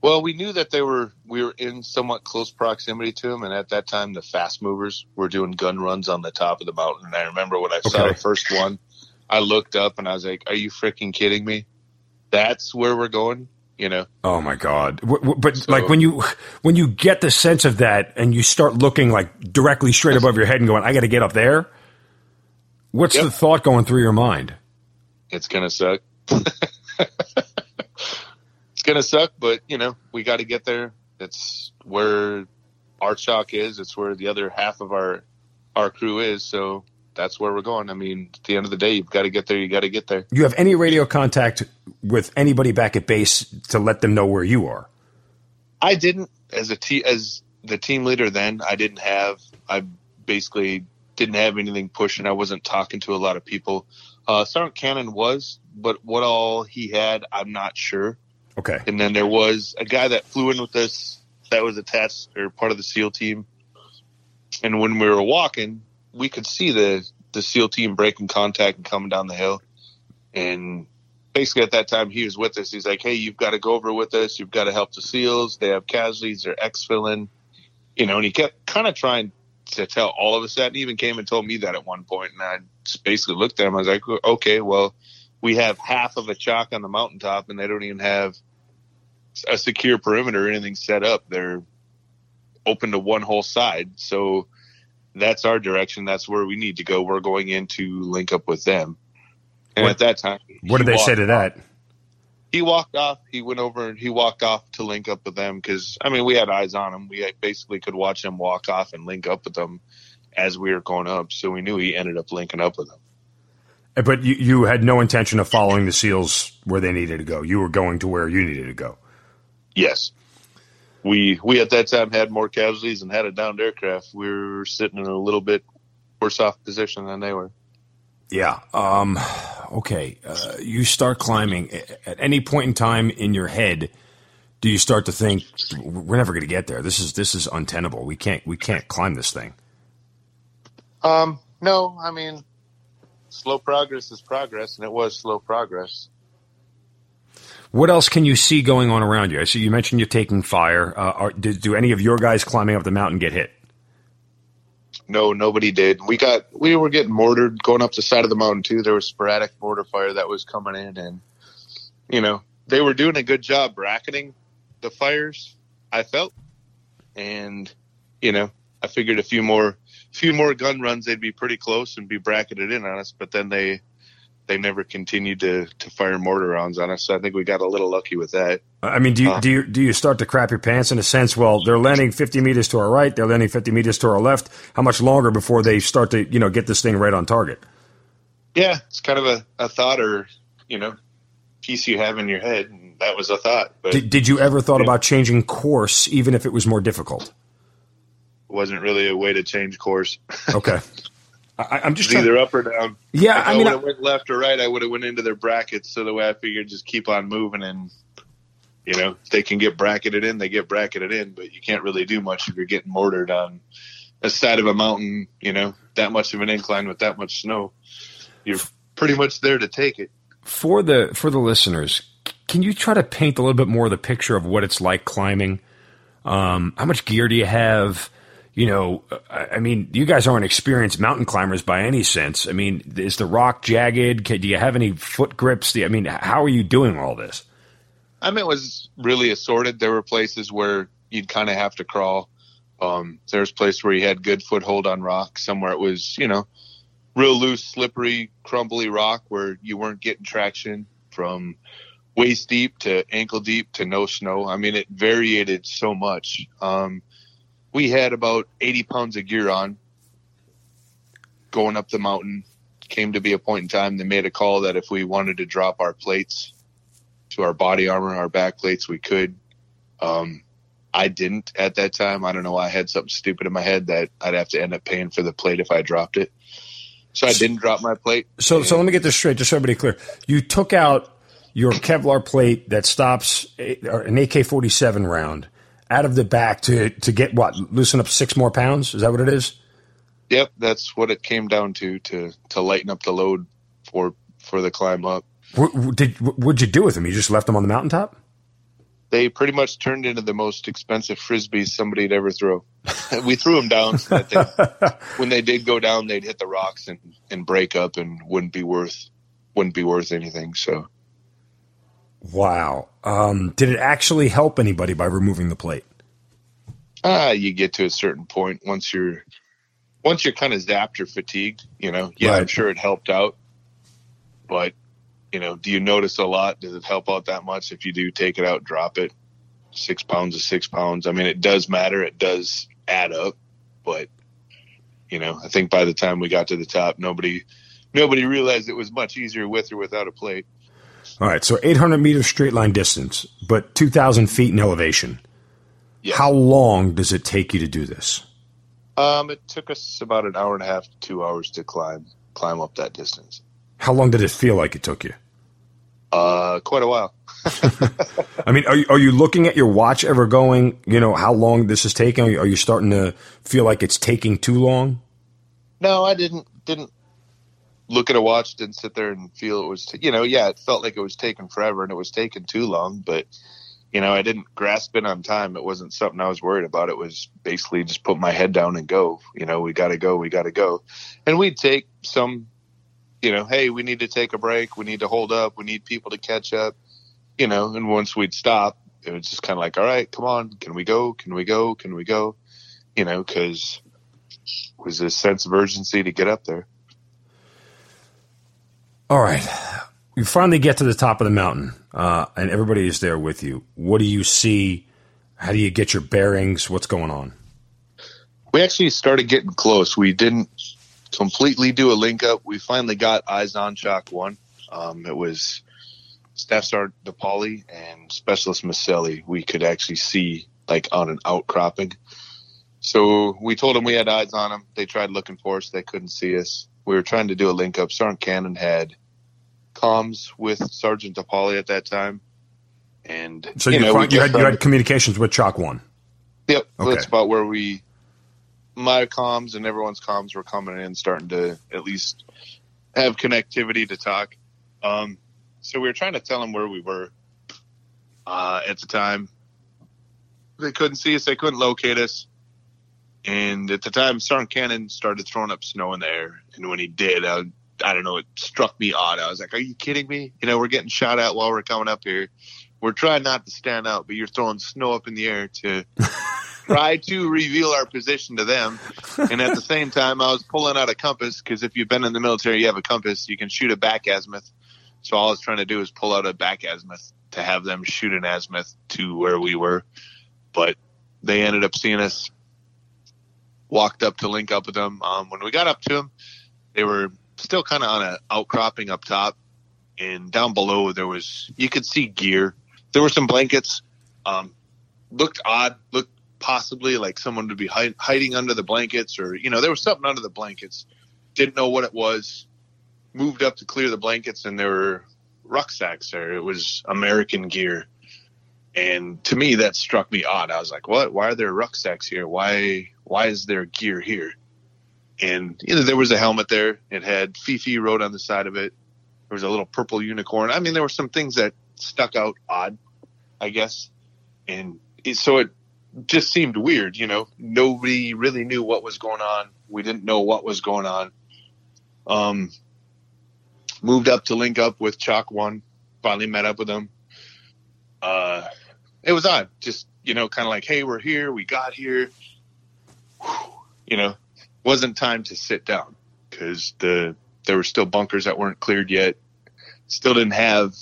well, we knew that they were we were in somewhat close proximity to them, and at that time, the fast movers were doing gun runs on the top of the mountain. And I remember when I saw Okay. the first one, I looked up and I was like, "Are you freaking kidding me? That's where we're going?" You know. Oh my god! W- w- but So- like when you when you get the sense of that and you start looking like directly straight above your head and going, "I got to get up there." What's Yep. the thought going through your mind? it's gonna suck. it's gonna suck, but you know we got to get there. It's where our chalk is. It's where the other half of our our crew is. So that's where we're going. I mean, at the end of the day, you've got to get there. You got to get there. Do you have any radio contact with anybody back at base to let them know where you are? I didn't as a te- as the team leader then. I didn't have. I basically didn't have anything pushing. I wasn't talking to a lot of people. Uh, Sergeant Cannon was, but what all he had, I'm not sure. Okay. And then there was a guy that flew in with us that was attached or part of the SEAL team. And when we were walking, we could see the, the SEAL team breaking contact and coming down the hill. And basically at that time he was with us. He's like, Hey, you've got to go over with us. You've got to help the SEALs. They have casualties. They're exfilling, you know, and he kept kind of trying to tell all of us that and even came and told me that at one point. And I just basically looked at him. I was like, okay, well, we have half of a chalk on the mountaintop and they don't even have a secure perimeter or anything set up. They're open to one whole side. So that's our direction. That's where we need to go. We're going in to link up with them. And What- at that time, What did they say to that? He walked off. He went over and he walked off to link up with them because I mean we had eyes on him. We basically could watch him walk off and link up with them as we were going up. So we knew he ended up linking up with them. Uh, but you, you had no intention of following the SEALs where they needed to go. You were going to where you needed to go. Yes, we we at that time had more casualties and had a downed aircraft. We were sitting in a little bit worse off position than they were. Yeah. Um, okay. Uh, you start climbing. At any point in time in your head, do you start to think we're never going to get there? This is this is untenable. We can't we can't climb this thing. Um, no, I mean slow progress is progress, and it was slow progress. What else can you see going on around you? I see you mentioned you're taking fire. Uh, are, do, do any of your guys climbing up the mountain get hit? No, nobody did. We got we were getting mortared going up the side of the mountain too. There was sporadic mortar fire that was coming in, and you know they were doing a good job bracketing the fires. I felt, and you know I figured a few more few more gun runs they'd be pretty close and be bracketed in on us. But then they they never continued to to fire mortar rounds on us. So I think we got a little lucky with that. I mean, do you, Uh. do you do you start to crap your pants in a sense? Well, they're landing 50 meters to our right, they're landing 50 meters to our left. How much longer before they start to you know get this thing right on target? Yeah, it's kind of a, a thought or you know piece you have in your head, and that was a thought, but. Did, did you ever thought Yeah. about changing course, even if it was more difficult? wasn't really a way to change course. Okay, I, I'm just It's trying. either up or down. Yeah, if I I, mean, would I- have went left or right, I would have went into their brackets. So the way I figured, just keep on moving, and you know, if they can get bracketed in, they get bracketed in. But you can't really do much if you're getting mortared on a side of a mountain. You know, that much of an incline with that much snow, you're pretty much there to take it. for the for the listeners, can you try to paint a little bit more of the picture of what it's like climbing? Um, how much gear do you have? You know, I, mean, you guys aren't experienced mountain climbers by any sense. I mean, is the rock jagged? Do you have any foot grips? I mean, how are you doing all this? I mean, it was really assorted. There were places where you'd kind of have to crawl. Um, there was place where you had good foothold on rock. Somewhere it was, you know, real loose, slippery, crumbly rock where you weren't getting traction from waist deep to ankle deep to no snow. I mean, it variated so much. Um, we had about 80 pounds of gear on going up the mountain. Came to be a point in time they made a call that if we wanted to drop our plates to our body armor, our back plates, we could. Um, I didn't at that time. I don't know why I had something stupid in my head that I'd have to end up paying for the plate if I dropped it. So I didn't drop my plate. So, so let me get this straight, just so everybody clear. You took out your Kevlar plate that stops an AK forty seven round out of the back to to get what loosen up six more pounds. Is that what it is? Yep, that's what it came down to to to lighten up the load for for the climb up. What, did what'd you do with them? You just left them on the mountaintop? They pretty much turned into the most expensive frisbees somebody'd ever throw. we threw them down so that they, when they did go down, they'd hit the rocks and, and break up and wouldn't be worth wouldn't be worth anything. So, wow, um, did it actually help anybody by removing the plate? Ah, uh, you get to a certain point once you're once you're kind of zapped or fatigued. You know, yeah, right. I'm sure it helped out, but you know, do you notice a lot? Does it help out that much if you do take it out, drop it? Six pounds is six pounds. I mean, it does matter. It does add up, but you know, I think by the time we got to the top, nobody, nobody realized it was much easier with or without a plate. All right, so 800 meters straight line distance, but 2,000 feet in elevation. Yes. How long does it take you to do this? Um, it took us about an hour and a half to two hours to climb climb up that distance. How long did it feel like it took you? Uh, quite a while. I mean, are you, are you looking at your watch ever going, you know, how long this is taking? Are you, are you starting to feel like it's taking too long? No, I didn't, didn't look at a watch, didn't sit there and feel it was, t- you know, yeah, it felt like it was taking forever and it was taking too long, but you know, I didn't grasp it on time. It wasn't something I was worried about. It was basically just put my head down and go, you know, we got to go, we got to go. And we'd take some you know, hey, we need to take a break. We need to hold up. We need people to catch up. You know, and once we'd stop, it was just kind of like, all right, come on, can we go? Can we go? Can we go? You know, because it was a sense of urgency to get up there. All right, you finally get to the top of the mountain, uh, and everybody is there with you. What do you see? How do you get your bearings? What's going on? We actually started getting close. We didn't completely do a link up. We finally got eyes on Chalk One. Um, it was Staff Sergeant DePouli and Specialist Maselli. We could actually see like on an outcropping. So we told them we had eyes on them. They tried looking for us. They couldn't see us. We were trying to do a link up. Sergeant Cannon had comms with Sergeant DePouli at that time. And so you, you, know, you had, you had communications with Chalk One. Yep, okay. that's about where we my comms and everyone's comms were coming in, starting to at least have connectivity to talk. Um, so we were trying to tell them where we were uh, at the time. They couldn't see us. They couldn't locate us. And at the time, Sergeant Cannon started throwing up snow in the air. And when he did, I, I don't know, it struck me odd. I was like, "Are you kidding me? You know, we're getting shot at while we're coming up here. We're trying not to stand out, but you're throwing snow up in the air to try to reveal our position to them. And at the same time, I was pulling out a compass because if you've been in the military, you have a compass. You can shoot a back azimuth. So all I was trying to do is pull out a back azimuth to have them shoot an azimuth to where we were. But they ended up seeing us. Walked up to link up with them. Um, when we got up to them, they were still kind of on an outcropping up top, and down below there was you could see gear. There were some blankets. Um, looked odd, looked possibly like someone would be hide, hiding under the blankets or you know there was something under the blankets didn't know what it was moved up to clear the blankets and there were rucksacks there it was american gear and to me that struck me odd i was like what why are there rucksacks here why why is there gear here and you know there was a helmet there it had fifi wrote on the side of it there was a little purple unicorn i mean there were some things that stuck out odd i guess and it, so it just seemed weird. You know, nobody really knew what was going on. We didn't know what was going on. Um, moved up to link up with Chalk One. Finally met up with them. Uh, it was odd. Just you know, kind of like, hey, we're here. We got here. Whew, you know, wasn't time to sit down because the there were still bunkers that weren't cleared yet. Still didn't have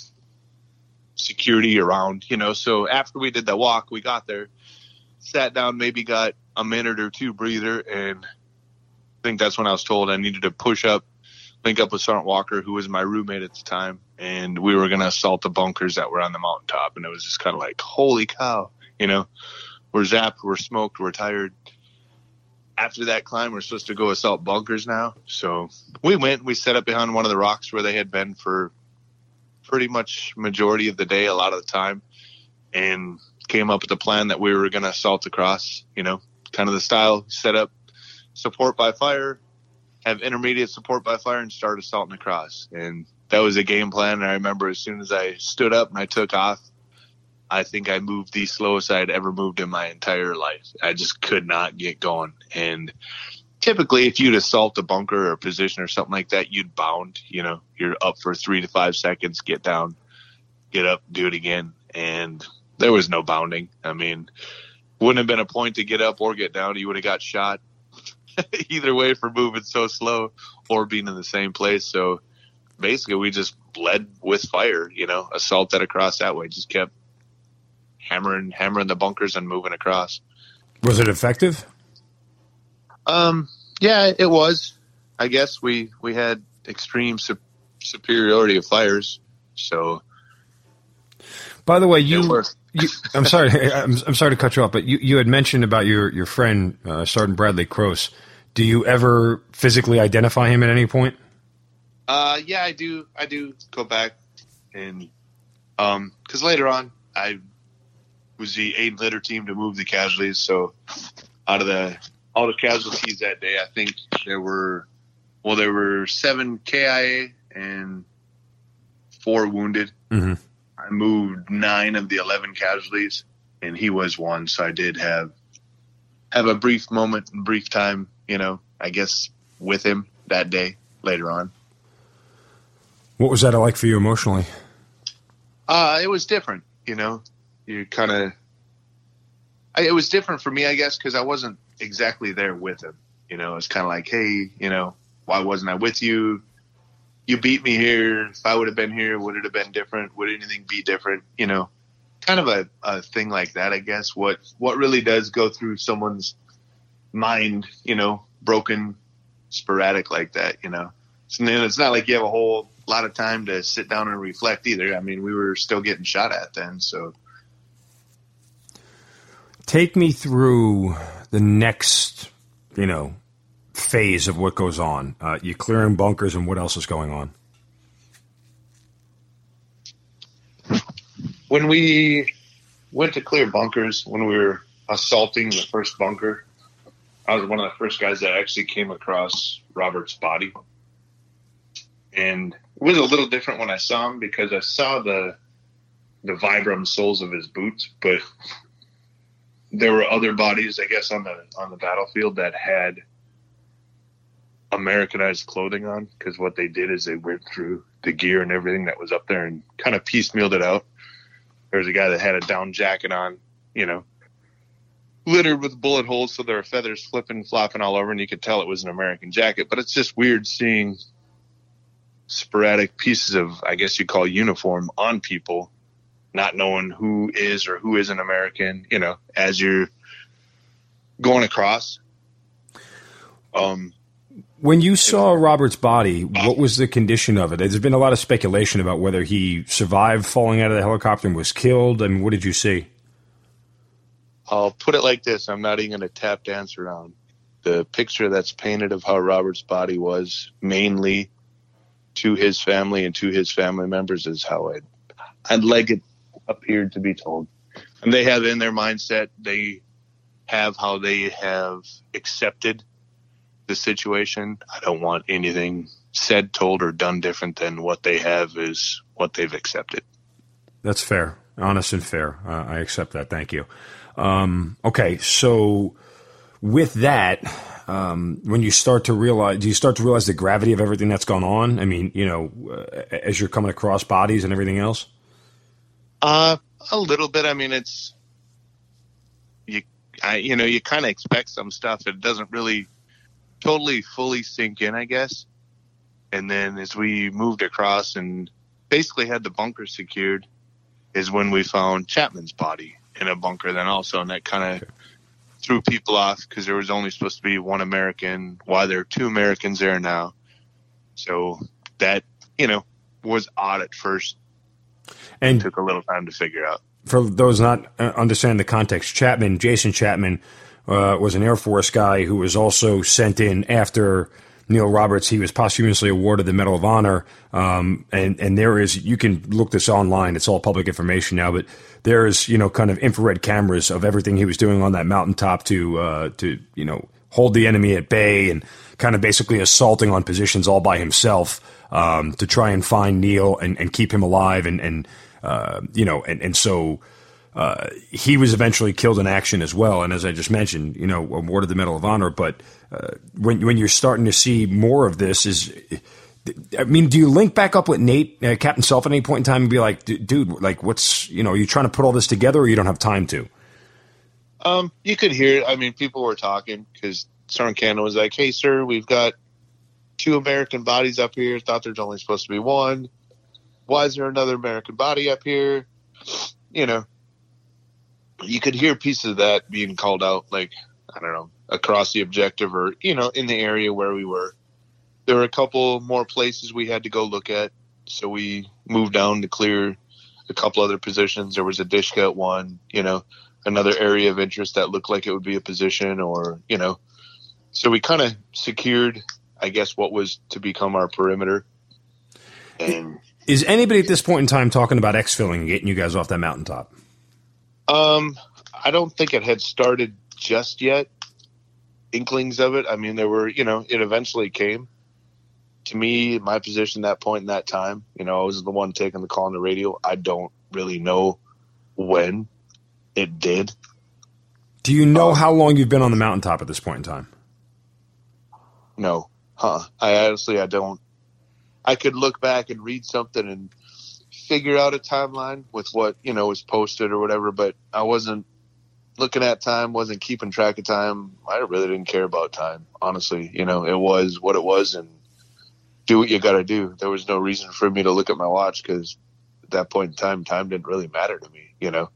security around, you know. So after we did the walk, we got there sat down, maybe got a minute or two breather, and I think that's when I was told I needed to push up, link up with Sergeant Walker, who was my roommate at the time, and we were going to assault the bunkers that were on the mountaintop. And it was just kind of like, holy cow, You know, we're zapped, we're smoked, we're tired. After that climb, we're supposed to go assault bunkers now. So we went, we set up behind one of the rocks where they had been for pretty much majority of the day, a lot of the time, and came up with a plan that we were going to assault across, you know, kind of the style set up support by fire, have intermediate support by fire and start assaulting across. And that was a game plan. And I remember as soon as I stood up and I took off, I think I moved the slowest I'd ever moved in my entire life. I just could not get going. And typically, if you'd assault a bunker or a position or something like that, you'd bound. You know, you're up for three to five seconds, get down, get up, do it again. And there was no bounding. I mean, wouldn't have been a point to get up or get down. You would have got shot either way for moving so slow or being in the same place. So basically, we just led with fire. You know, assaulted across that way. Just kept hammering, hammering the bunkers and moving across. Was it effective? Um, yeah, it was. I guess we we had extreme su- superiority of fires. So, by the way, you, you I'm sorry, I'm, I'm, sorry to cut you off, but you, you had mentioned about your your friend uh, Sergeant Bradley Cross. Do you ever physically identify him at any point? Uh, yeah, I do. I do go back and um, because later on I was the aid litter team to move the casualties. So out of the all the casualties that day, I think there were well, there were seven KIA and four wounded. Mm-hmm. I moved nine of the eleven casualties, and he was one. So I did have have a brief moment, and brief time, you know, I guess with him that day later on. What was that like for you emotionally? Uh, it was different, you know. You kind of, it was different for me, I guess, because I wasn't exactly there with him. You know, it's kind of like, hey, you know, why wasn't I with you? You beat me here. If I would have been here, would it have been different? Would anything be different? You know, kind of a, a thing like that, I guess. What what really does go through someone's mind, you know, broken, sporadic like that, you know. So then it's not like you have a whole lot of time to sit down and reflect either. I mean, we were still getting shot at then, so. Take me through the next, you know, phase of what goes on. Uh, you clearing bunkers, and what else is going on? When we went to clear bunkers, when we were assaulting the first bunker, I was one of the first guys that actually came across Robert's body and it was a little different when I saw him because I saw the the Vibram soles of his boots, but there were other bodies, I guess, on the on the battlefield that had Americanized clothing on because what they did is they went through the gear and everything that was up there and kind of piecemealed it out. There was a guy that had a down jacket on, you know, littered with bullet holes, so there were feathers flipping, flopping all over, and you could tell it was an American jacket. But it's just weird seeing sporadic pieces of, I guess you call uniform on people, not knowing who is or who isn't American, you know, as you're going across. Um, when you saw Robert's body, what was the condition of it? There's been a lot of speculation about whether he survived falling out of the helicopter and was killed. I mean, what did you see? I'll put it like this: I'm not even going to tap dance around the picture that's painted of how Robert's body was, mainly to his family and to his family members is how I'd, I'd like it appeared to be told. And they have in their mindset, they have how they have accepted the situation. I don't want anything said, told, or done different than what they have is what they've accepted. That's fair, honest and fair. Uh, I accept that. Thank you. Um, okay, so with that, um, when you start to realize, do you start to realize the gravity of everything that's gone on? I mean, you know, uh, as you're coming across bodies and everything else. Uh, a little bit. I mean, it's you, I, you know, you kind of expect some stuff. It doesn't really totally fully sink in, I guess. And then as we moved across and basically had the bunker secured, is when we found Chapman's body in a bunker. Then also, and that kind of threw people off because there was only supposed to be one American. Why there are two Americans there now? So that you know was odd at first, and took a little time to figure out. for those not uh, understand the context, Chapman, Jason Chapman, uh, was an Air Force guy who was also sent in after Neil Roberts. He was posthumously awarded the Medal of Honor. Um, and, and there is, you can look this online. It's all public information now, but there is, you know, kind of infrared cameras of everything he was doing on that mountaintop to, uh, to, you know, hold the enemy at bay and kind of basically assaulting on positions all by himself, um, to try and find Neil and, and keep him alive. And, and, uh, you know, and, and so, uh, he was eventually killed in action as well. And as I just mentioned, you know, awarded the Medal of Honor. But uh, when when you're starting to see more of this, is I mean, do you link back up with Nate, uh, Captain Self, at any point in time and be like, dude, like, what's you know, are you trying to put all this together, or you don't have time to? Um, you could hear. I mean, people were talking because Sergeant Cannon was like, "Hey, sir, we've got two American bodies up here. Thought there's only supposed to be one. Why is there another American body up here?" You know, you could hear pieces of that being called out, like I don't know, across the objective or you know, in the area where we were. There were a couple more places we had to go look at, so we moved down to clear a couple other positions. There was a dish cut one, you know, another area of interest that looked like it would be a position, or you know, so we kind of secured, I guess, what was to become our perimeter. And is anybody at this point in time talking about exfilling and getting you guys off that mountaintop? Um, I don't think it had started just yet. Inklings of it. I mean, there were, you know, it eventually came. To me, my position that point in that time, you know, I was the one taking the call on the radio. I don't really know when it did. Do you know um, how long you've been on the mountaintop at this point in time? No, huh? I honestly, I don't. I could look back and read something and figure out a timeline with what you know was posted or whatever, but I wasn't looking at time, wasn't keeping track of time. I really didn't care about time, honestly. You know, it was what it was, and do what you got to do. There was no reason for me to look at my watch because at that point in time, time didn't really matter to me. You know.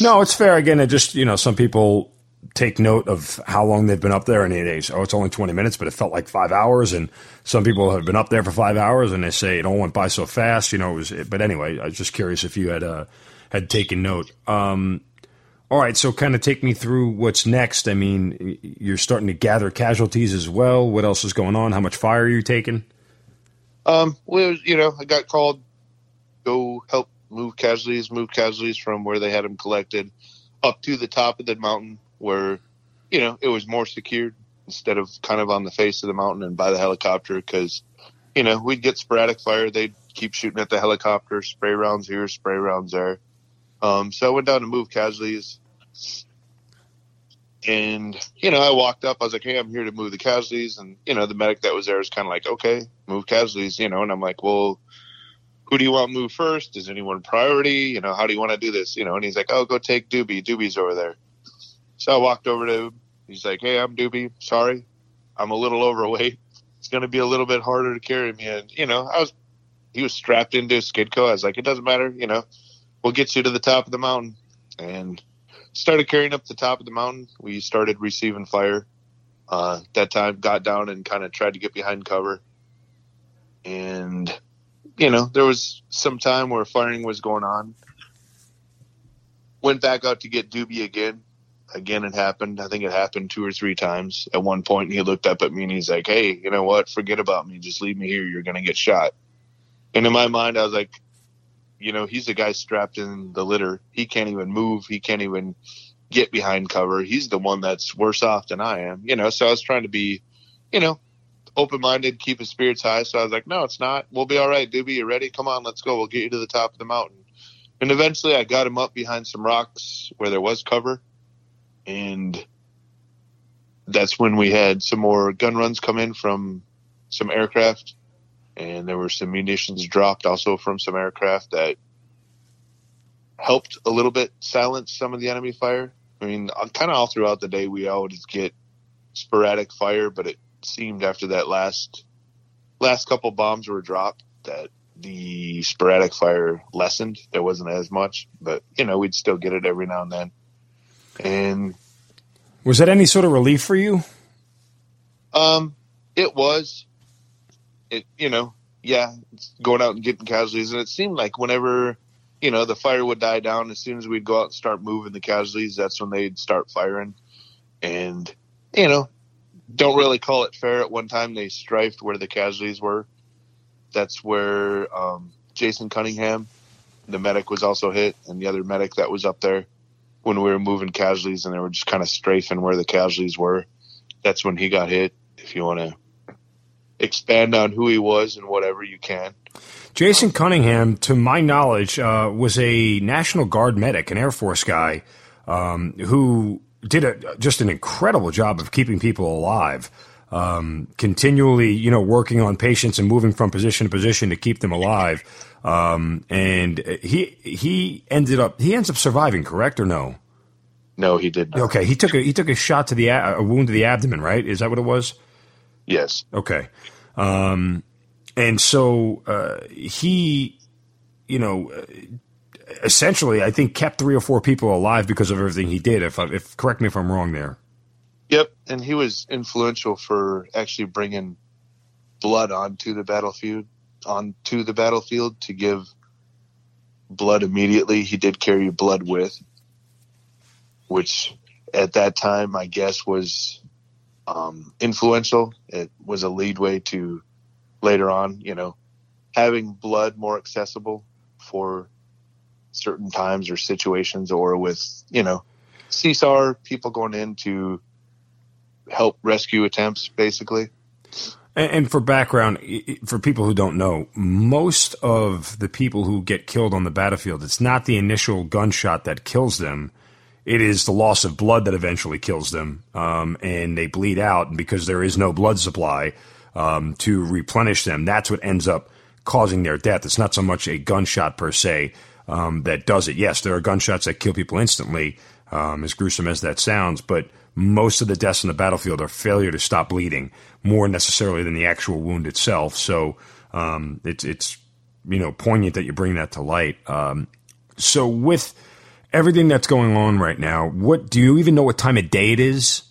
No, it's fair. Again, it just you know some people take note of how long they've been up there and they say, oh, it's only 20 minutes, but it felt like five hours. And some people have been up there for five hours and they say it all went by so fast, you know, it was, but anyway, I was just curious if you had, uh, had taken note. Um, all right, so kind of take me through what's next. I mean, you're starting to gather casualties as well. What else is going on? How much fire are you taking? Um, well, you know, I got called go help move casualties, move casualties from where they had them collected up to the top of the mountain where you know it was more secured instead of kind of on the face of the mountain and by the helicopter because you know we'd get sporadic fire they'd keep shooting at the helicopter spray rounds here spray rounds there um, so i went down to move casualties and you know i walked up i was like hey i'm here to move the casualties and you know the medic that was there was kind of like okay move casualties you know and i'm like well who do you want to move first is anyone priority you know how do you want to do this you know and he's like oh go take doobie doobie's over there so I walked over to him. He's like, "Hey, I'm Doobie. Sorry, I'm a little overweight. It's going to be a little bit harder to carry me." And you know, I was he was strapped into a SKEDCO. I was like, "It doesn't matter. You know, we'll get you to the top of the mountain." And started carrying up the top of the mountain. We started receiving fire. Uh, that time, got down and kind of tried to get behind cover. And you know, there was some time where firing was going on. Went back out to get Doobie again again it happened. I think it happened two or three times. At one point, he looked up at me and he's like, "Hey, you know what? Forget about me. Just leave me here. You're gonna get shot." And in my mind, I was like, you know, he's the guy strapped in the litter. He can't even move. He can't even get behind cover. He's the one that's worse off than I am. You know, so I was trying to be, you know, open minded, keep his spirits high. So I was like, no, it's not. We'll be all right, Doobie. You ready? Come on, let's go. We'll get you to the top of the mountain. And eventually I got him up behind some rocks where there was cover and that's when we had some more gun runs come in from some aircraft, and there were some munitions dropped also from some aircraft that helped a little bit silence some of the enemy fire. I mean, uh, kind of all throughout the day, we always get sporadic fire, but it seemed after that last last couple bombs were dropped that the sporadic fire lessened. There wasn't as much, but you know, we'd still get it every now and then. And was that any sort of relief for you? Um, it was. It you know, yeah, going out and getting casualties, and it seemed like whenever you know, the fire would die down. As soon as we'd go out and start moving the casualties, that's when they'd start firing. And, you know, don't really call it fair. At one time, they strifed where the casualties were. That's where um, Jason Cunningham, the medic, was also hit, and the other medic that was up there when we were moving casualties, and they were just kind of strafing where the casualties were. That's when he got hit. If you want to expand on who he was and whatever you can. Jason Cunningham, to my knowledge, uh, was a National Guard medic, an Air Force guy, um, who did a, just an incredible job of keeping people alive. Um, continually, you know, working on patients and moving from position to position to keep them alive. Um, and he he ended up he ends up surviving, correct or no? No, he did. Not. Okay, he took a he took a shot to the a wound to the abdomen, right? Is that what it was? Yes. Okay. Um, and so uh, he, you know, essentially, I think kept three or four people alive because of everything he did. If, if correct me if I'm wrong there. Yep, and he was influential for actually bringing blood onto the battlefield, onto the battlefield to give blood immediately. He did carry blood with, which at that time I guess was um, influential. It was a lead way to later on, you know, having blood more accessible for certain times or situations or with, you know, CSAR people going in to help rescue attempts basically. And for background, for people who don't know, most of the people who get killed on the battlefield, it's not the initial gunshot that kills them. It is the loss of blood that eventually kills them, um, and they bleed out. And because there is no blood supply, um, to replenish them. That's what ends up causing their death. It's not so much a gunshot per se um, that does it. Yes, there are gunshots that kill people instantly, um, as gruesome as that sounds, but most of the deaths on the battlefield are failure to stop bleeding more necessarily than the actual wound itself. So um, it's it's you know poignant that you bring that to light. Um, so with everything that's going on right now, what do you even know what time of day it is?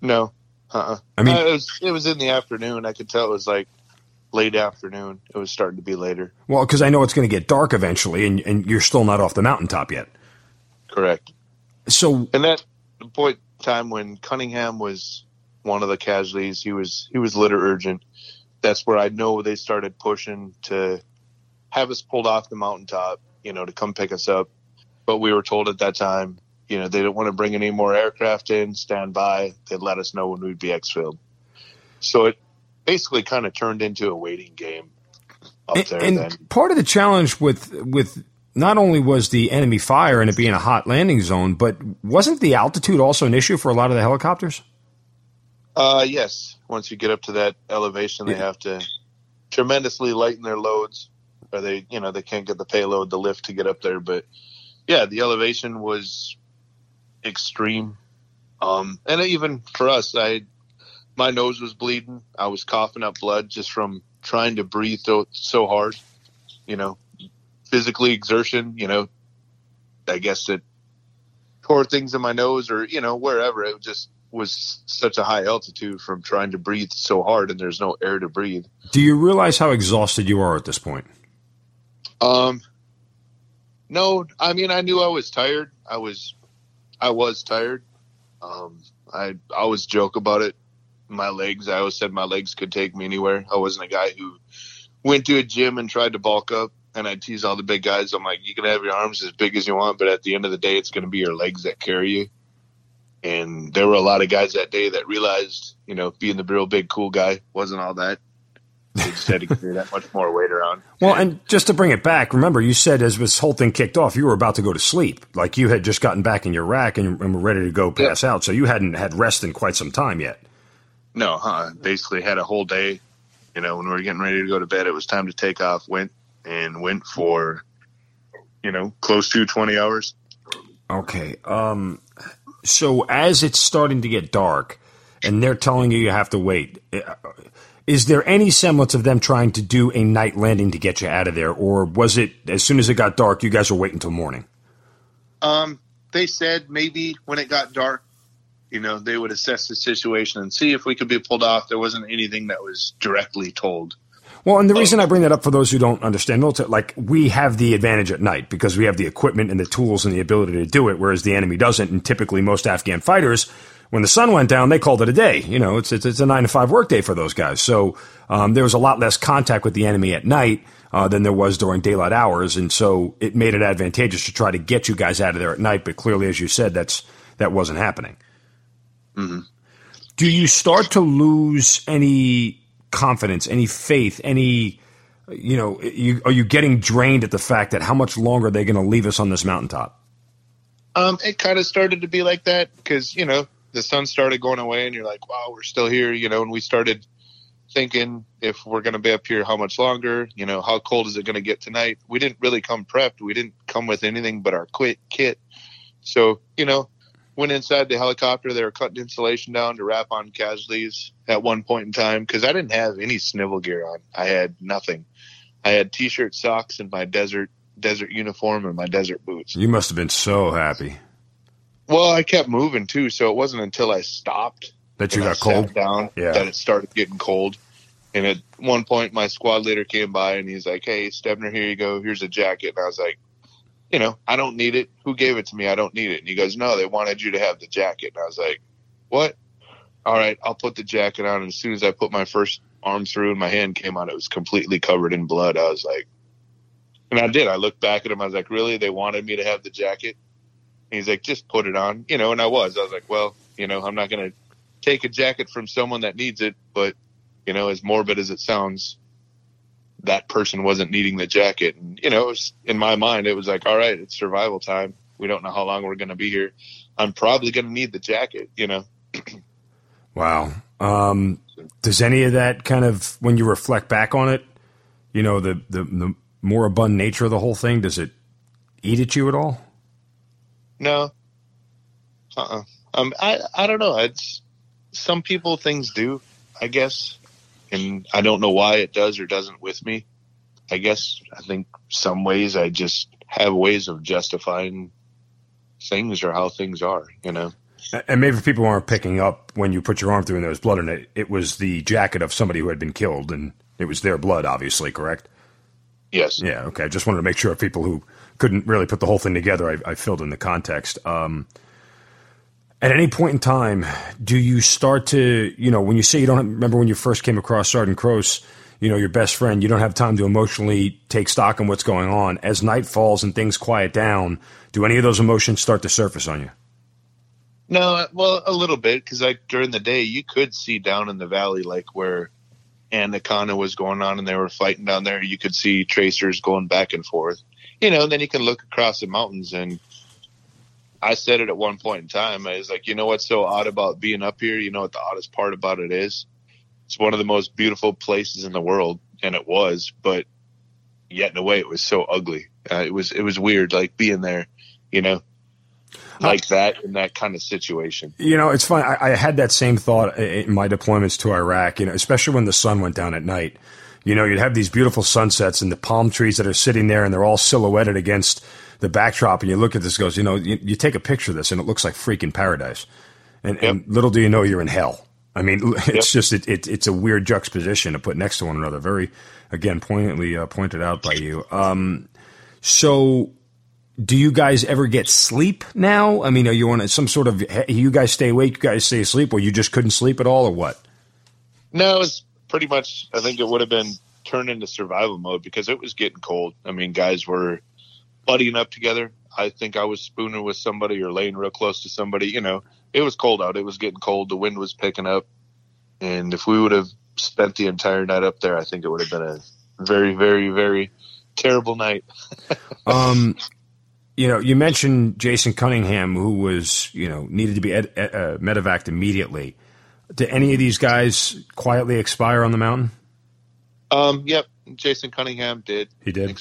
No. Uh-uh. I mean, uh, it, was, it was in the afternoon. I could tell it was like late afternoon. It was starting to be later. Well, because I know it's going to get dark eventually, and, and you're still not off the mountaintop yet. Correct. So, and that point time when Cunningham was one of the casualties, he was he was litter urgent. That's where I know they started pushing to have us pulled off the mountaintop, you know, to come pick us up. But we were told at that time you know, they didn't want to bring any more aircraft in, stand by. They'd let us know when we'd be exfilled. So it basically kind of turned into a waiting game up and, there. And then. part of the challenge with with not only was the enemy fire and it being a hot landing zone, but wasn't the altitude also an issue for a lot of the helicopters? Uh, yes. Once you get up to that elevation, they have to tremendously lighten their loads, or they, you know, they can't get the payload, the lift to get up there. But yeah, the elevation was extreme. Um, and even for us, I my nose was bleeding. I was coughing up blood just from trying to breathe so, so hard. You know, physically exertion. You know, I guess it tore things in my nose or you know wherever. It just was such a high altitude from trying to breathe so hard, and there's no air to breathe. Do you realize how exhausted you are at this point? Um, no, I mean I knew I was tired. I was I was tired. Um, I always joke about it. My legs, I always said my legs could take me anywhere. I wasn't a guy who went to a gym and tried to bulk up. And I tease all the big guys. I'm like, you can have your arms as big as you want, but at the end of the day, it's going to be your legs that carry you. And there were a lot of guys that day that realized, you know, being the real big cool guy wasn't all that. Had to carry that much more weight around. Well, and just to bring it back, remember you said as this whole thing kicked off, you were about to go to sleep, like you had just gotten back in your rack and, and were ready to go pass out. So you hadn't had rest in quite some time yet. No, huh? Basically, had a whole day. You know, when we were getting ready to go to bed, it was time to take off. Went and went for, you know, close to twenty hours. Okay. Um. So as it's starting to get dark, and they're telling you you have to wait is there any semblance of them trying to do a night landing to get you out of there, or was it as soon as it got dark, you guys were waiting until morning? Um, they said maybe when it got dark, you know, they would assess the situation and see if we could be pulled off. There wasn't anything that was directly told. Well, and the reason I bring that up for those who don't understand military, like we have the advantage at night because we have the equipment and the tools and the ability to do it, whereas the enemy doesn't. And typically, most Afghan fighters, when the sun went down, they called it a day. You know, it's it's, it's a nine to five workday for those guys. So um, there was a lot less contact with the enemy at night uh, than there was during daylight hours, and so it made it advantageous to try to get you guys out of there at night. But clearly, as you said, that's that wasn't happening. Mm-hmm. Do you start to lose any confidence, any faith, any you know, you, are you getting drained at the fact that how much longer are they going to leave us on this mountaintop? Um, it kind of started to be like that because you know the sun started going away, and you're like, wow, we're still here, you know. And we started thinking if we're going to be up here, how much longer? You know, how cold is it going to get tonight? We didn't really come prepped. We didn't come with anything but our quit kit. So you know, went inside the helicopter. They were cutting insulation down to wrap on casualties at one point in time because I didn't have any snivel gear on. I had nothing. I had t-shirt, socks, and my desert desert uniform and my desert boots. You must have been so happy. Well, I kept moving too, so it wasn't until I stopped that you got cold down yeah. that it started getting cold. And at one point, my squad leader came by and he's like, "Hey, Stebner, here you go. Here's a jacket." And I was like, "You know, I don't need it. Who gave it to me? I don't need it." And he goes, "No, they wanted you to have the jacket." And I was like, "What?" All right, I'll put the jacket on. And as soon as I put my first arm through and my hand came out, it was completely covered in blood. I was like, and I did. I looked back at him. I was like, really? They wanted me to have the jacket? He's like, just put it on, you know. And I was. I was like, well, you know, I'm not going to take a jacket from someone that needs it, but you know, as morbid as it sounds, that person wasn't needing the jacket. And you know, it was in my mind, it was like, all right, it's survival time. We don't know how long we're going to be here. I'm probably going to need the jacket, you know. wow. Um, does any of that kind of, when you reflect back on it, you know, the, the, the moribund nature of the whole thing, does it eat at you at all? No. Uh-uh. Um, I, I don't know. It's some people things do, I guess. And I don't know why it does or doesn't with me. I guess I think some ways I just have ways of justifying things or how things are, you know. And maybe people aren't picking up when you put your arm through and there was blood in it, it was the jacket of somebody who had been killed, and it was their blood, obviously, correct? Yes. Yeah. Okay. I just wanted to make sure people who couldn't really put the whole thing together, I, I filled in the context. Um, at any point in time, do you start to, you know, when you say you don't remember when you first came across Sergeant Crose, you know, your best friend, you don't have time to emotionally take stock on what's going on. As night falls and things quiet down, do any of those emotions start to surface on you? No, well, a little bit because like during the day, you could see down in the valley, like where Anaconda was going on, and they were fighting down there. You could see tracers going back and forth, you know. And then you can look across the mountains, and I said it at one point in time. I was like, you know what's so odd about being up here? You know what the oddest part about it is? It's one of the most beautiful places in the world, and it was, but yet in a way, it was so ugly. Uh, it was it was weird, like being there, you know like that in that kind of situation. You know, it's funny. I, I, had that same thought in my deployments to Iraq. You know, especially when the sun went down at night. You know, you'd have these beautiful sunsets and the palm trees that are sitting there, and they're all silhouetted against the backdrop. And you look at this, goes, you know, you, you take a picture of this, and it looks like freaking paradise. And, yep. and little do you know, you're in hell. I mean, it's yep. just it, it, it's a weird juxtaposition to put next to one another. Very, again, poignantly uh, pointed out by you. Um, so do you guys ever get sleep now? I mean, are you on some sort of you guys stay awake, you guys stay asleep, or you just couldn't sleep at all, or what? No, it's pretty much. I think it would have been turned into survival mode because it was getting cold. I mean, guys were buddying up together. I think I was spooning with somebody or laying real close to somebody. You know, it was cold out. It was getting cold. The wind was picking up, and if we would have spent the entire night up there, I think it would have been a very, very, very terrible night. um, you know, you mentioned Jason Cunningham, who was, you know, needed to be ed, ed, uh, medevaced immediately. Did any of these guys quietly expire on the mountain? Um, yep, Jason Cunningham did. He did.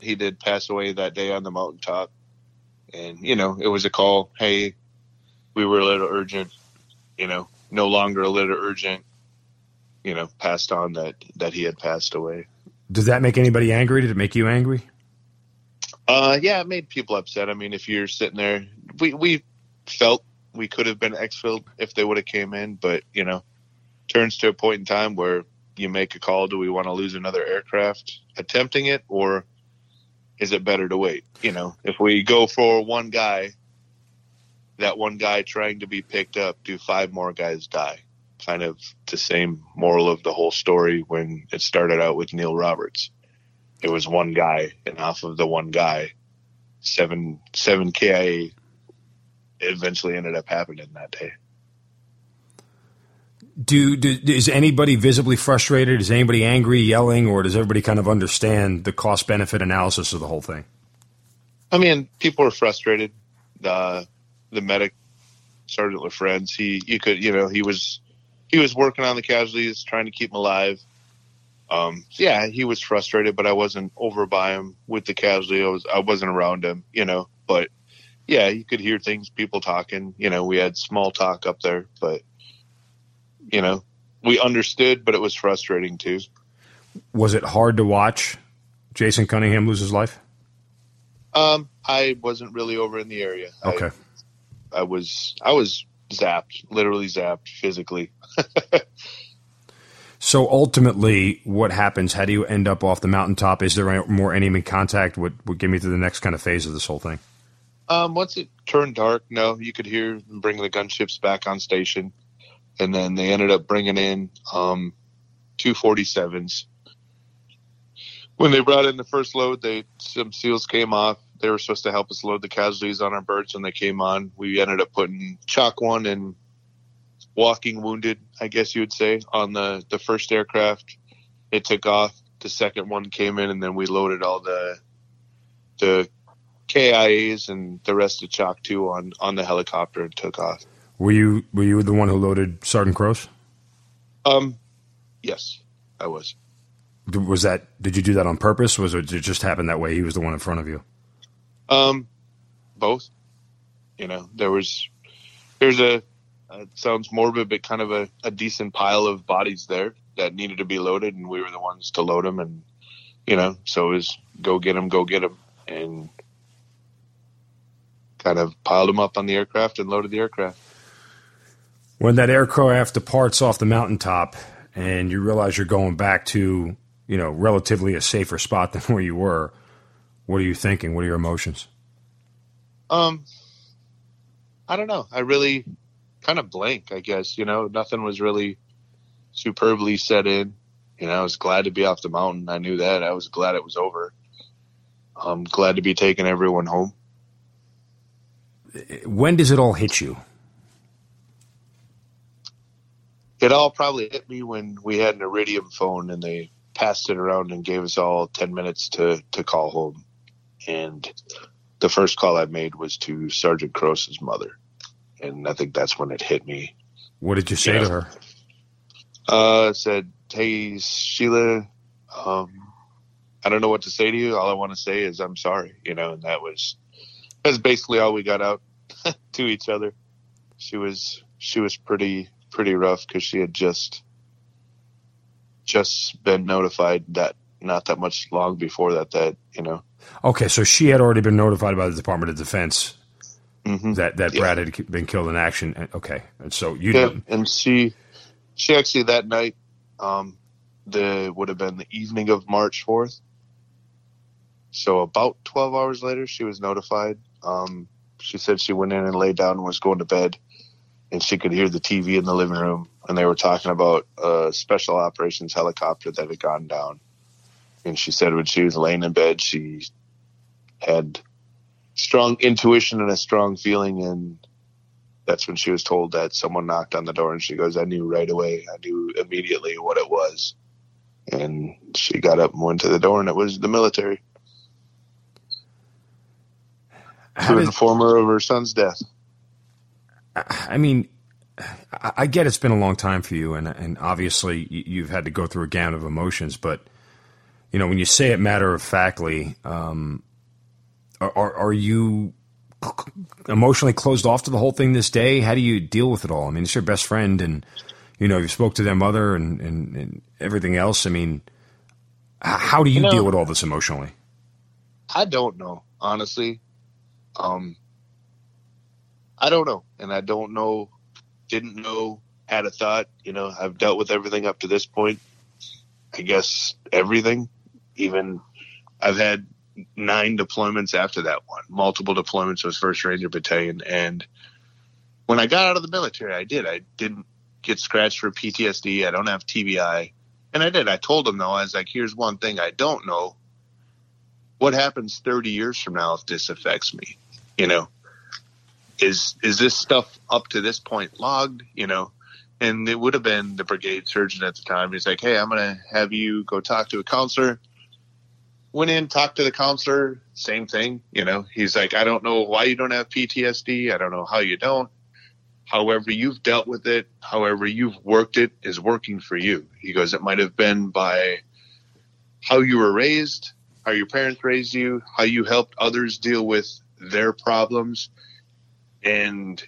He did pass away that day on the mountaintop, and you know, it was a call. Hey, we were a little urgent. You know, no longer a little urgent. You know, passed on that that he had passed away. Does that make anybody angry? Did it make you angry? Uh, yeah, it made people upset. I mean, if you're sitting there, we we felt we could have been exfilled if they would have came in, but you know, turns to a point in time where you make a call. Do we want to lose another aircraft attempting it, or is it better to wait? You know, if we go for one guy, that one guy trying to be picked up, do five more guys die? Kind of the same moral of the whole story when it started out with Neil Roberts. It was one guy, and off of the one guy, seven seven KIA eventually ended up happening that day. Do, do is anybody visibly frustrated? Is anybody angry, yelling, or does everybody kind of understand the cost benefit analysis of the whole thing? I mean, people are frustrated. The the medic, Sergeant LaFrenz, he you could you know he was he was working on the casualties, trying to keep them alive. Um, yeah, he was frustrated, but I wasn't over by him with the casualty. I was I wasn't around him, you know. But yeah, you could hear things, people talking. You know, we had small talk up there, but you know, we understood, but it was frustrating too. Was it hard to watch Jason Cunningham lose his life? Um, I wasn't really over in the area. Okay. I, I was I was zapped, literally zapped physically. so ultimately, what happens? How do you end up off the mountaintop? Is there more enemy contact? Would would get me to the next kind of phase of this whole thing? Um, once it turned dark, no, you could hear them bring the gunships back on station and then they ended up bringing in um, two 47s. When they brought in the first load, they some seals came off. They were supposed to help us load the casualties on our birds when they came on. We ended up putting Chalk One and walking wounded, I guess you would say, on the the first aircraft. It took off. The second one came in, and then we loaded all the the KIAs and the rest of Chalk Two on on the helicopter and took off. Were you were you the one who loaded Sergeant Crose? Um, yes, I was. Was that? Did you do that on purpose? Was it, did it just happen that way? He was the one in front of you. Um, both. You know, there was there's a it sounds morbid, but kind of a, a decent pile of bodies there that needed to be loaded, and we were the ones to load them, and you know, so it was go get them, go get them, and kind of piled them up on the aircraft and loaded the aircraft. When that aircraft departs off the mountaintop and you realize you're going back to you know relatively a safer spot than where you were what are you thinking? What are your emotions? Um i don't know. I really kind of blank i guess you know nothing was really superbly set in. You know i was glad to be off the mountain. I knew that. I was glad it was over. I'm glad to be taking everyone home. When does it all hit you? It all probably hit me when we had an Iridium phone and they passed it around and gave us all 10 minutes to, to call home. And the first call I made was to Sergeant Crose's mother. And I think that's when it hit me. What did you say to her? Uh, said, Hey, Sheila, um, I don't know what to say to you. All I want to say is I'm sorry, you know, and that was, that's basically all we got out to each other. She was, she was pretty, pretty rough because she had just just been notified that not that much long before that that you know. Okay, so she had already been notified by the Department of Defense mm-hmm. that that yeah. Brad had been killed in action. Okay, and so you yeah, and she she actually that night um the would have been the evening of March fourth. So about twelve hours later, she was notified. Um, she said she went in and laid down and was going to bed and she could hear the TV in the living room, and they were talking about a special operations helicopter that had gone down. And she said when she was laying in bed, she had strong intuition and a strong feeling, and that's when she was told that someone knocked on the door, and she goes, "I knew right away. I knew immediately what it was." And she got up and went to the door, and it was the military. to inform her of her son's death. I mean, I get it's been a long time for you, and and obviously you've had to go through a gamut of emotions. But you know, when you say it matter of factly, um, are are you emotionally closed off to the whole thing this day? How do you deal with it all? I mean, it's your best friend, and you know, you spoke to their mother and and, and everything else. I mean, how do you, you know, deal with all this emotionally? I don't know, honestly. Um, I don't know, and I don't know, didn't know, had a thought. You know, I've dealt with everything up to this point. I guess everything. Even I've had nine deployments after that one, multiple deployments with First Ranger Battalion, and when I got out of the military, I did. I didn't get scratched for PTSD. I don't have TBI. And I did. I told them though, I was like, here's one thing I don't know. What happens 30 years from now if this affects me? You know, is, is this stuff up to this point logged? You know, and it would have been the brigade surgeon at the time. He's like, Hey, I'm going to have you go talk to a counselor. Went in, talked to the counselor, same thing. You know, he's like, I don't know why you don't have PTSD. I don't know how you don't however you've dealt with it, however you've worked it is working for you. He goes, it might have been by how you were raised, how your parents raised you, how you helped others deal with their problems. And,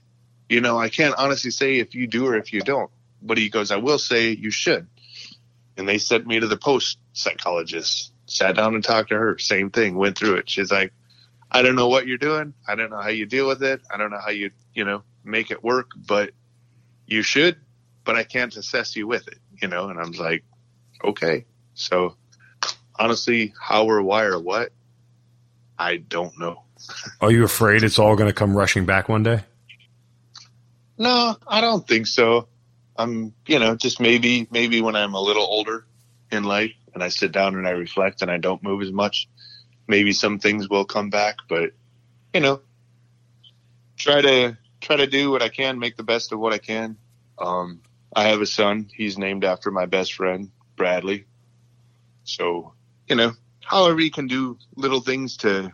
you know, I can't honestly say if you do or if you don't, but he goes, I will say you should. And they sent me to the post psychologist, sat down and talked to her, same thing, went through it. She's like, I don't know what you're doing. I don't know how you deal with it. I don't know how you, you know, make it work, but you should, but I can't assess you with it, you know? And I'm like, okay. So honestly, how or why or what, I don't know. Are you afraid it's all going to come rushing back one day? No, I don't think so. I'm, you know, just maybe, maybe when I'm a little older in life and I sit down and I reflect and I don't move as much, maybe some things will come back, but you know, try to try to do what I can, make the best of what I can. Um, I have a son. He's named after my best friend, Bradley. So, you know, however you can do little things to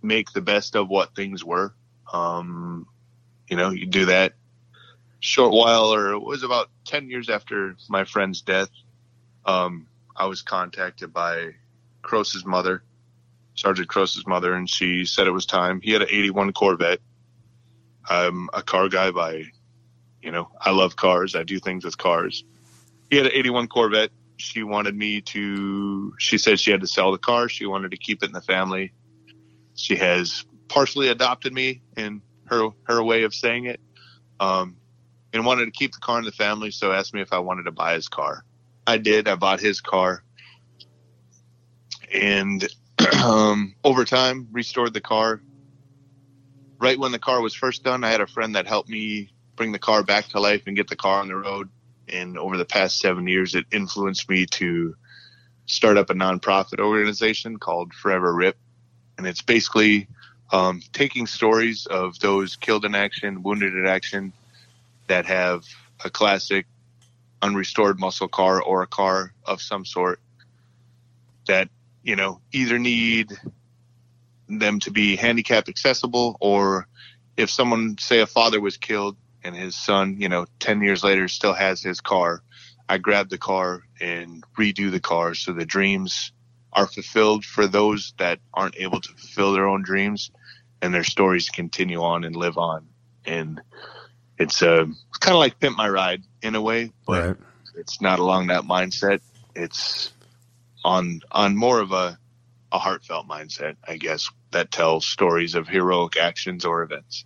make the best of what things were. Um, you know, you do that short while, or it was about 10 years after my friend's death. Um, I was contacted by Crose's mother, Sergeant Crose's mother, and she said it was time. He had an 81 Corvette I'm a car guy by, you know, I love cars. I do things with cars. He had an 81 Corvette. She wanted me to, she said she had to sell the car. She wanted to keep it in the family. She has partially adopted me in her, her way of saying it. Um, and wanted to keep the car in the family. So asked me if I wanted to buy his car. I did. I bought his car and, um, over time restored the car, right when the car was first done, I had a friend that helped me bring the car back to life and get the car on the road. And over the past seven years, it influenced me to start up a nonprofit organization called Forever Rip. And it's basically um, taking stories of those killed in action, wounded in action that have a classic unrestored muscle car or a car of some sort that, you know, either need them to be handicap accessible or if someone say a father was killed and his son you know 10 years later still has his car i grab the car and redo the car so the dreams are fulfilled for those that aren't able to fulfill their own dreams and their stories continue on and live on. And it's uh it's kind of like pimp my ride in a way but right. it's not along that mindset it's on on more of a a heartfelt mindset, I guess, that tells stories of heroic actions or events.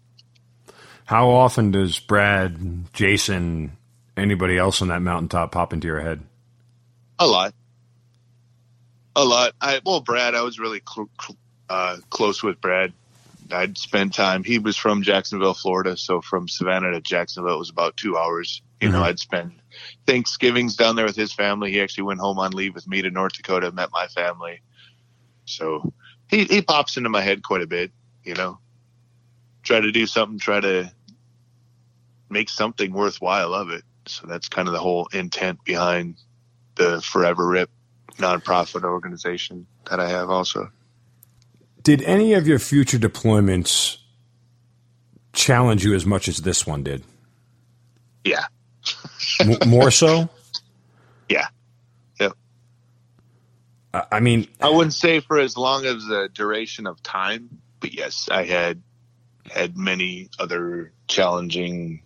How often does Brad, Jason, anybody else on that mountaintop pop into your head? A lot. A lot. I well, Brad, I was really cl- cl- uh, close with Brad. I'd spend time. He was from Jacksonville, Florida, so from Savannah to Jacksonville was about two hours. You mm-hmm. know, I'd spend Thanksgivings down there with his family. He actually went home on leave with me to North Dakota, met my family. So he, he pops into my head quite a bit, you know. Try to do something, try to make something worthwhile of it. So that's kind of the whole intent behind the Forever Rip nonprofit organization that I have also. Did any of your future deployments challenge you as much as this one did? Yeah. M- more so? Yeah. Yep. I mean, I wouldn't say for as long as the duration of time, but yes, I had had many other challenging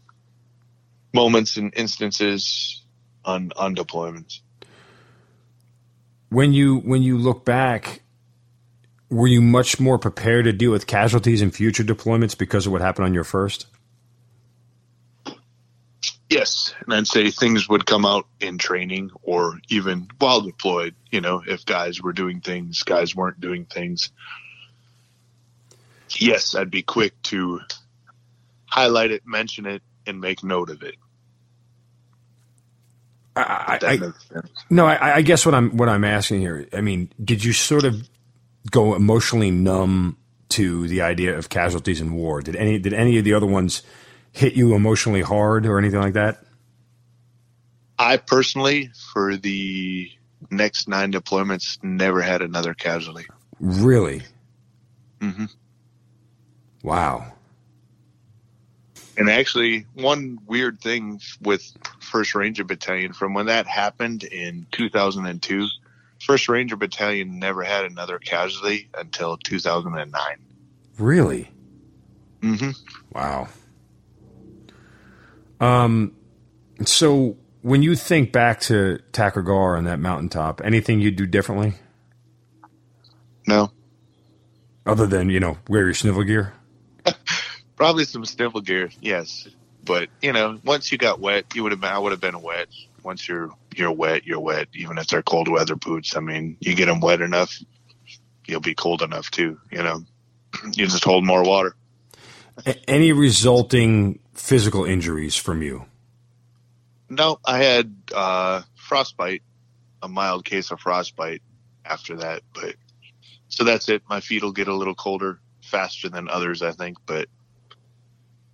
moments and instances on on deployments. When you when you look back, were you much more prepared to deal with casualties in future deployments because of what happened on your first? Yes, and I'd say things would come out in training or even while deployed. You know, if guys were doing things, guys weren't doing things. Yes, I'd be quick to highlight it, mention it, and make note of it. I, I, no, I, I guess what I'm what I'm asking here. I mean, did you sort of go emotionally numb to the idea of casualties in war? Did any did any of the other ones hit you emotionally hard or anything like that? I personally, for the next nine deployments, never had another casualty. Really? hmm Wow. And actually, one weird thing with First Ranger Battalion from when that happened in 2002, First Ranger Battalion never had another casualty until 2009. Really? hmm Wow. Um, so when you think back to Takur Ghar on that mountaintop, anything you'd do differently No, other than you know wear your snivel gear? probably some snivel gear, yes. But you know, once you got wet, you would have been. I would have been wet. Once you're you're wet, you're wet. Even if they're cold weather boots, I mean, you get them wet enough, you'll be cold enough too. You know, you just hold more water. Any resulting physical injuries from you? No, I had uh, frostbite, a mild case of frostbite after that, but so that's it. My feet will get a little colder faster than others, I think, but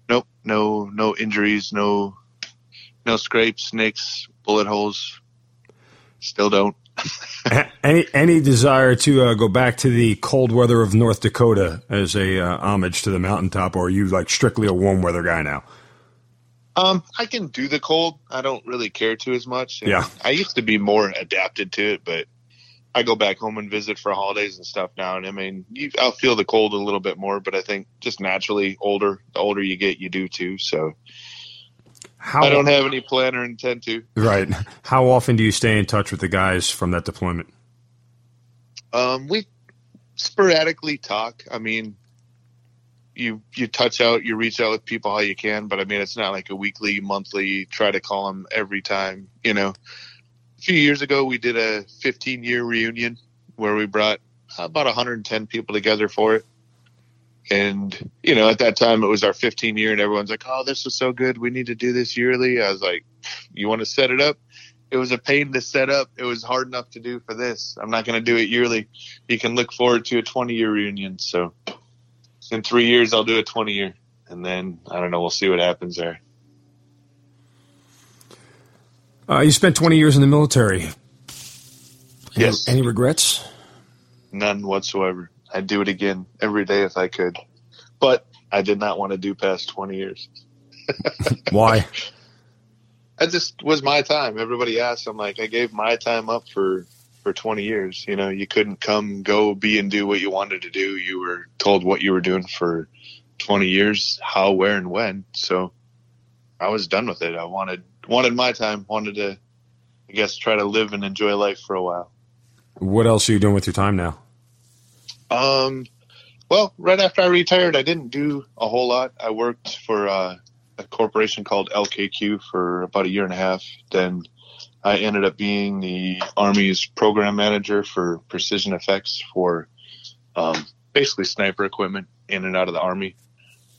nope, no, no injuries, no, no scrapes, nicks, bullet holes. Still don't. Any any desire to uh, go back to the cold weather of North Dakota as a uh, homage to the mountaintop, or are you like strictly a warm weather guy now? Um, I can do the cold. I don't really care to as much. And Yeah. I used to be more adapted to it, but I go back home and visit for holidays and stuff now. And I mean, you, I'll feel the cold a little bit more, but I think just naturally older, the older you get, you do too. So How I don't have any plan or intend to. right. How often do you stay in touch with the guys from that deployment? Um, we sporadically talk. I mean, you you touch out, you reach out with people how you can, but I mean, it's not like a weekly, monthly. Try to call them every time. You know, a few years ago we did a 15 year reunion where we brought about 110 people together for it. And you know, at that time it was our 15 year, and everyone's like, "Oh, this was so good. We need to do this yearly." I was like, "You want to set it up?" It was a pain to set up. It was hard enough to do for this. I'm not going to do it yearly. You can look forward to a 20 year reunion. So in three years, I'll do a 20 year, and then I don't know. We'll see what happens there. Uh, you spent 20 years in the military. Yes. Any regrets? None whatsoever. I'd do it again every day if I could, but I did not want to do past 20 years. Why? I just was my time. Everybody asked. I'm like, I gave my time up for for 20 years. You know, you couldn't come, go, be, and do what you wanted to do. You were told what you were doing for 20 years, how, where, and when. So I was done with it. I wanted wanted my time. Wanted to, I guess, try to live and enjoy life for a while. What else are you doing with your time now? Um, well, right after I retired, I didn't do a whole lot. I worked for uh, a corporation called LKQ for about a year and a half. Then I ended up being the Army's program manager for precision effects for um, basically sniper equipment in and out of the Army.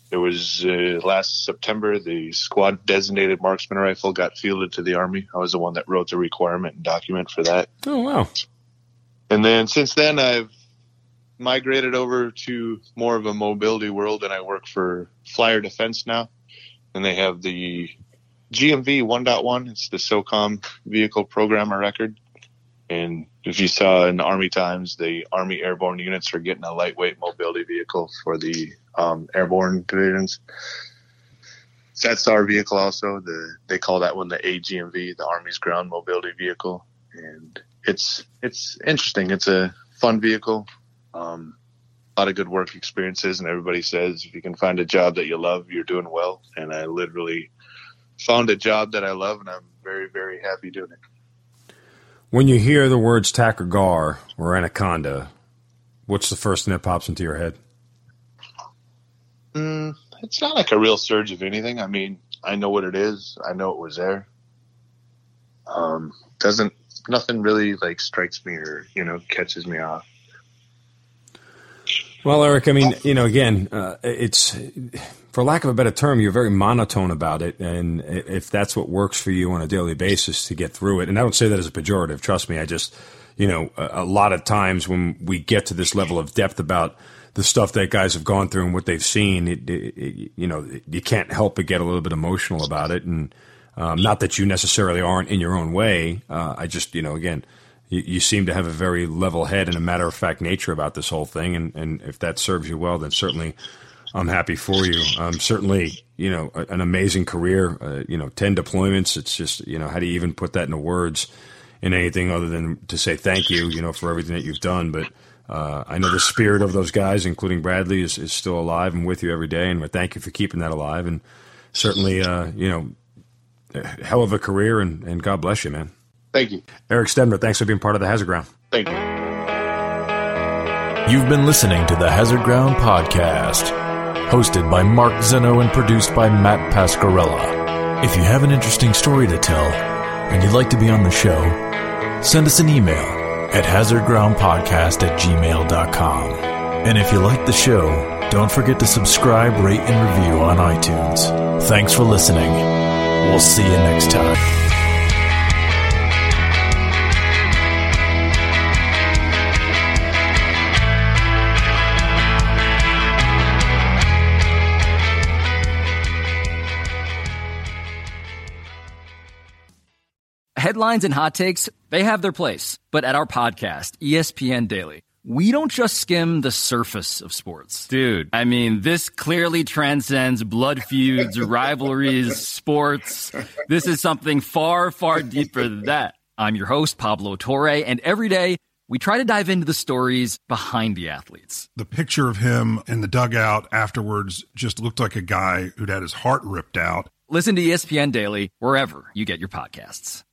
It was uh, last September, the squad designated marksman rifle got fielded to the Army. I was the one that wrote the requirement and document for that. Oh wow. And then since then, I've migrated over to more of a mobility world, and I work for Flyer Defense now. And they have the GMV 1.1. It's the SOCOM Vehicle Programmer Record. And if you saw in the Army Times, the Army Airborne units are getting a lightweight mobility vehicle for the um, airborne divisions. That's our vehicle also. The they call that one the AGMV, the Army's Ground Mobility Vehicle, and it's it's interesting. It's a fun vehicle. Um, a lot of good work experiences, and everybody says if you can find a job that you love, you're doing well. And I literally found a job that I love, and I'm very very happy doing it. When you hear the words Takur Ghar or Anaconda, what's the first thing that pops into your head? Mm, it's not like a real surge of anything. I mean, I know what it is. I know it was there. Um, doesn't nothing really like strikes me or you know catches me off. Well, Eric, I mean, you know, again, uh, it's for lack of a better term, you're very monotone about it, and if that's what works for you on a daily basis to get through it, and I don't say that as a pejorative. Trust me, I just, you know, a, a lot of times when we get to this level of depth about the stuff that guys have gone through and what they've seen, it, it, it, you know, you can't help but get a little bit emotional about it. And um, not that you necessarily aren't in your own way. Uh, I just, you know, again, you, you, seem to have a very level head and a matter of fact nature about this whole thing. And, and if that serves you well, then certainly I'm happy for you. Um, certainly, you know, an amazing career. Uh, you know, ten deployments. It's just, you know, how do you even put that into words in anything other than to say thank you, you know, for everything that you've done. But uh, I know the spirit of those guys, including Bradley, is, is still alive and with you every day. And we thank you for keeping that alive. And certainly, uh, you know, hell of a career, and, and God bless you, man. Thank you. Eric Stebner, thanks for being part of the Hazard Ground. Thank you. You've been listening to the Hazard Ground podcast, hosted by Mark Zinno and produced by Matt Pasquarella. If you have an interesting story to tell and you'd like to be on the show, send us an email at hazardgroundpodcast at gmail.com. And if you like the show, don't forget to subscribe, rate, and review on iTunes. Thanks for listening. We'll see you next time. Headlines and hot takes, they have their place. But at our podcast, ESPN Daily, we don't just skim the surface of sports. Dude, I mean, this clearly transcends blood feuds, rivalries, sports. This is something far, far deeper than that. I'm your host, Pablo Torre, and every day we try to dive into the stories behind the athletes. The picture of him in the dugout afterwards just looked like a guy who'd had his heart ripped out. Listen to ESPN Daily wherever you get your podcasts.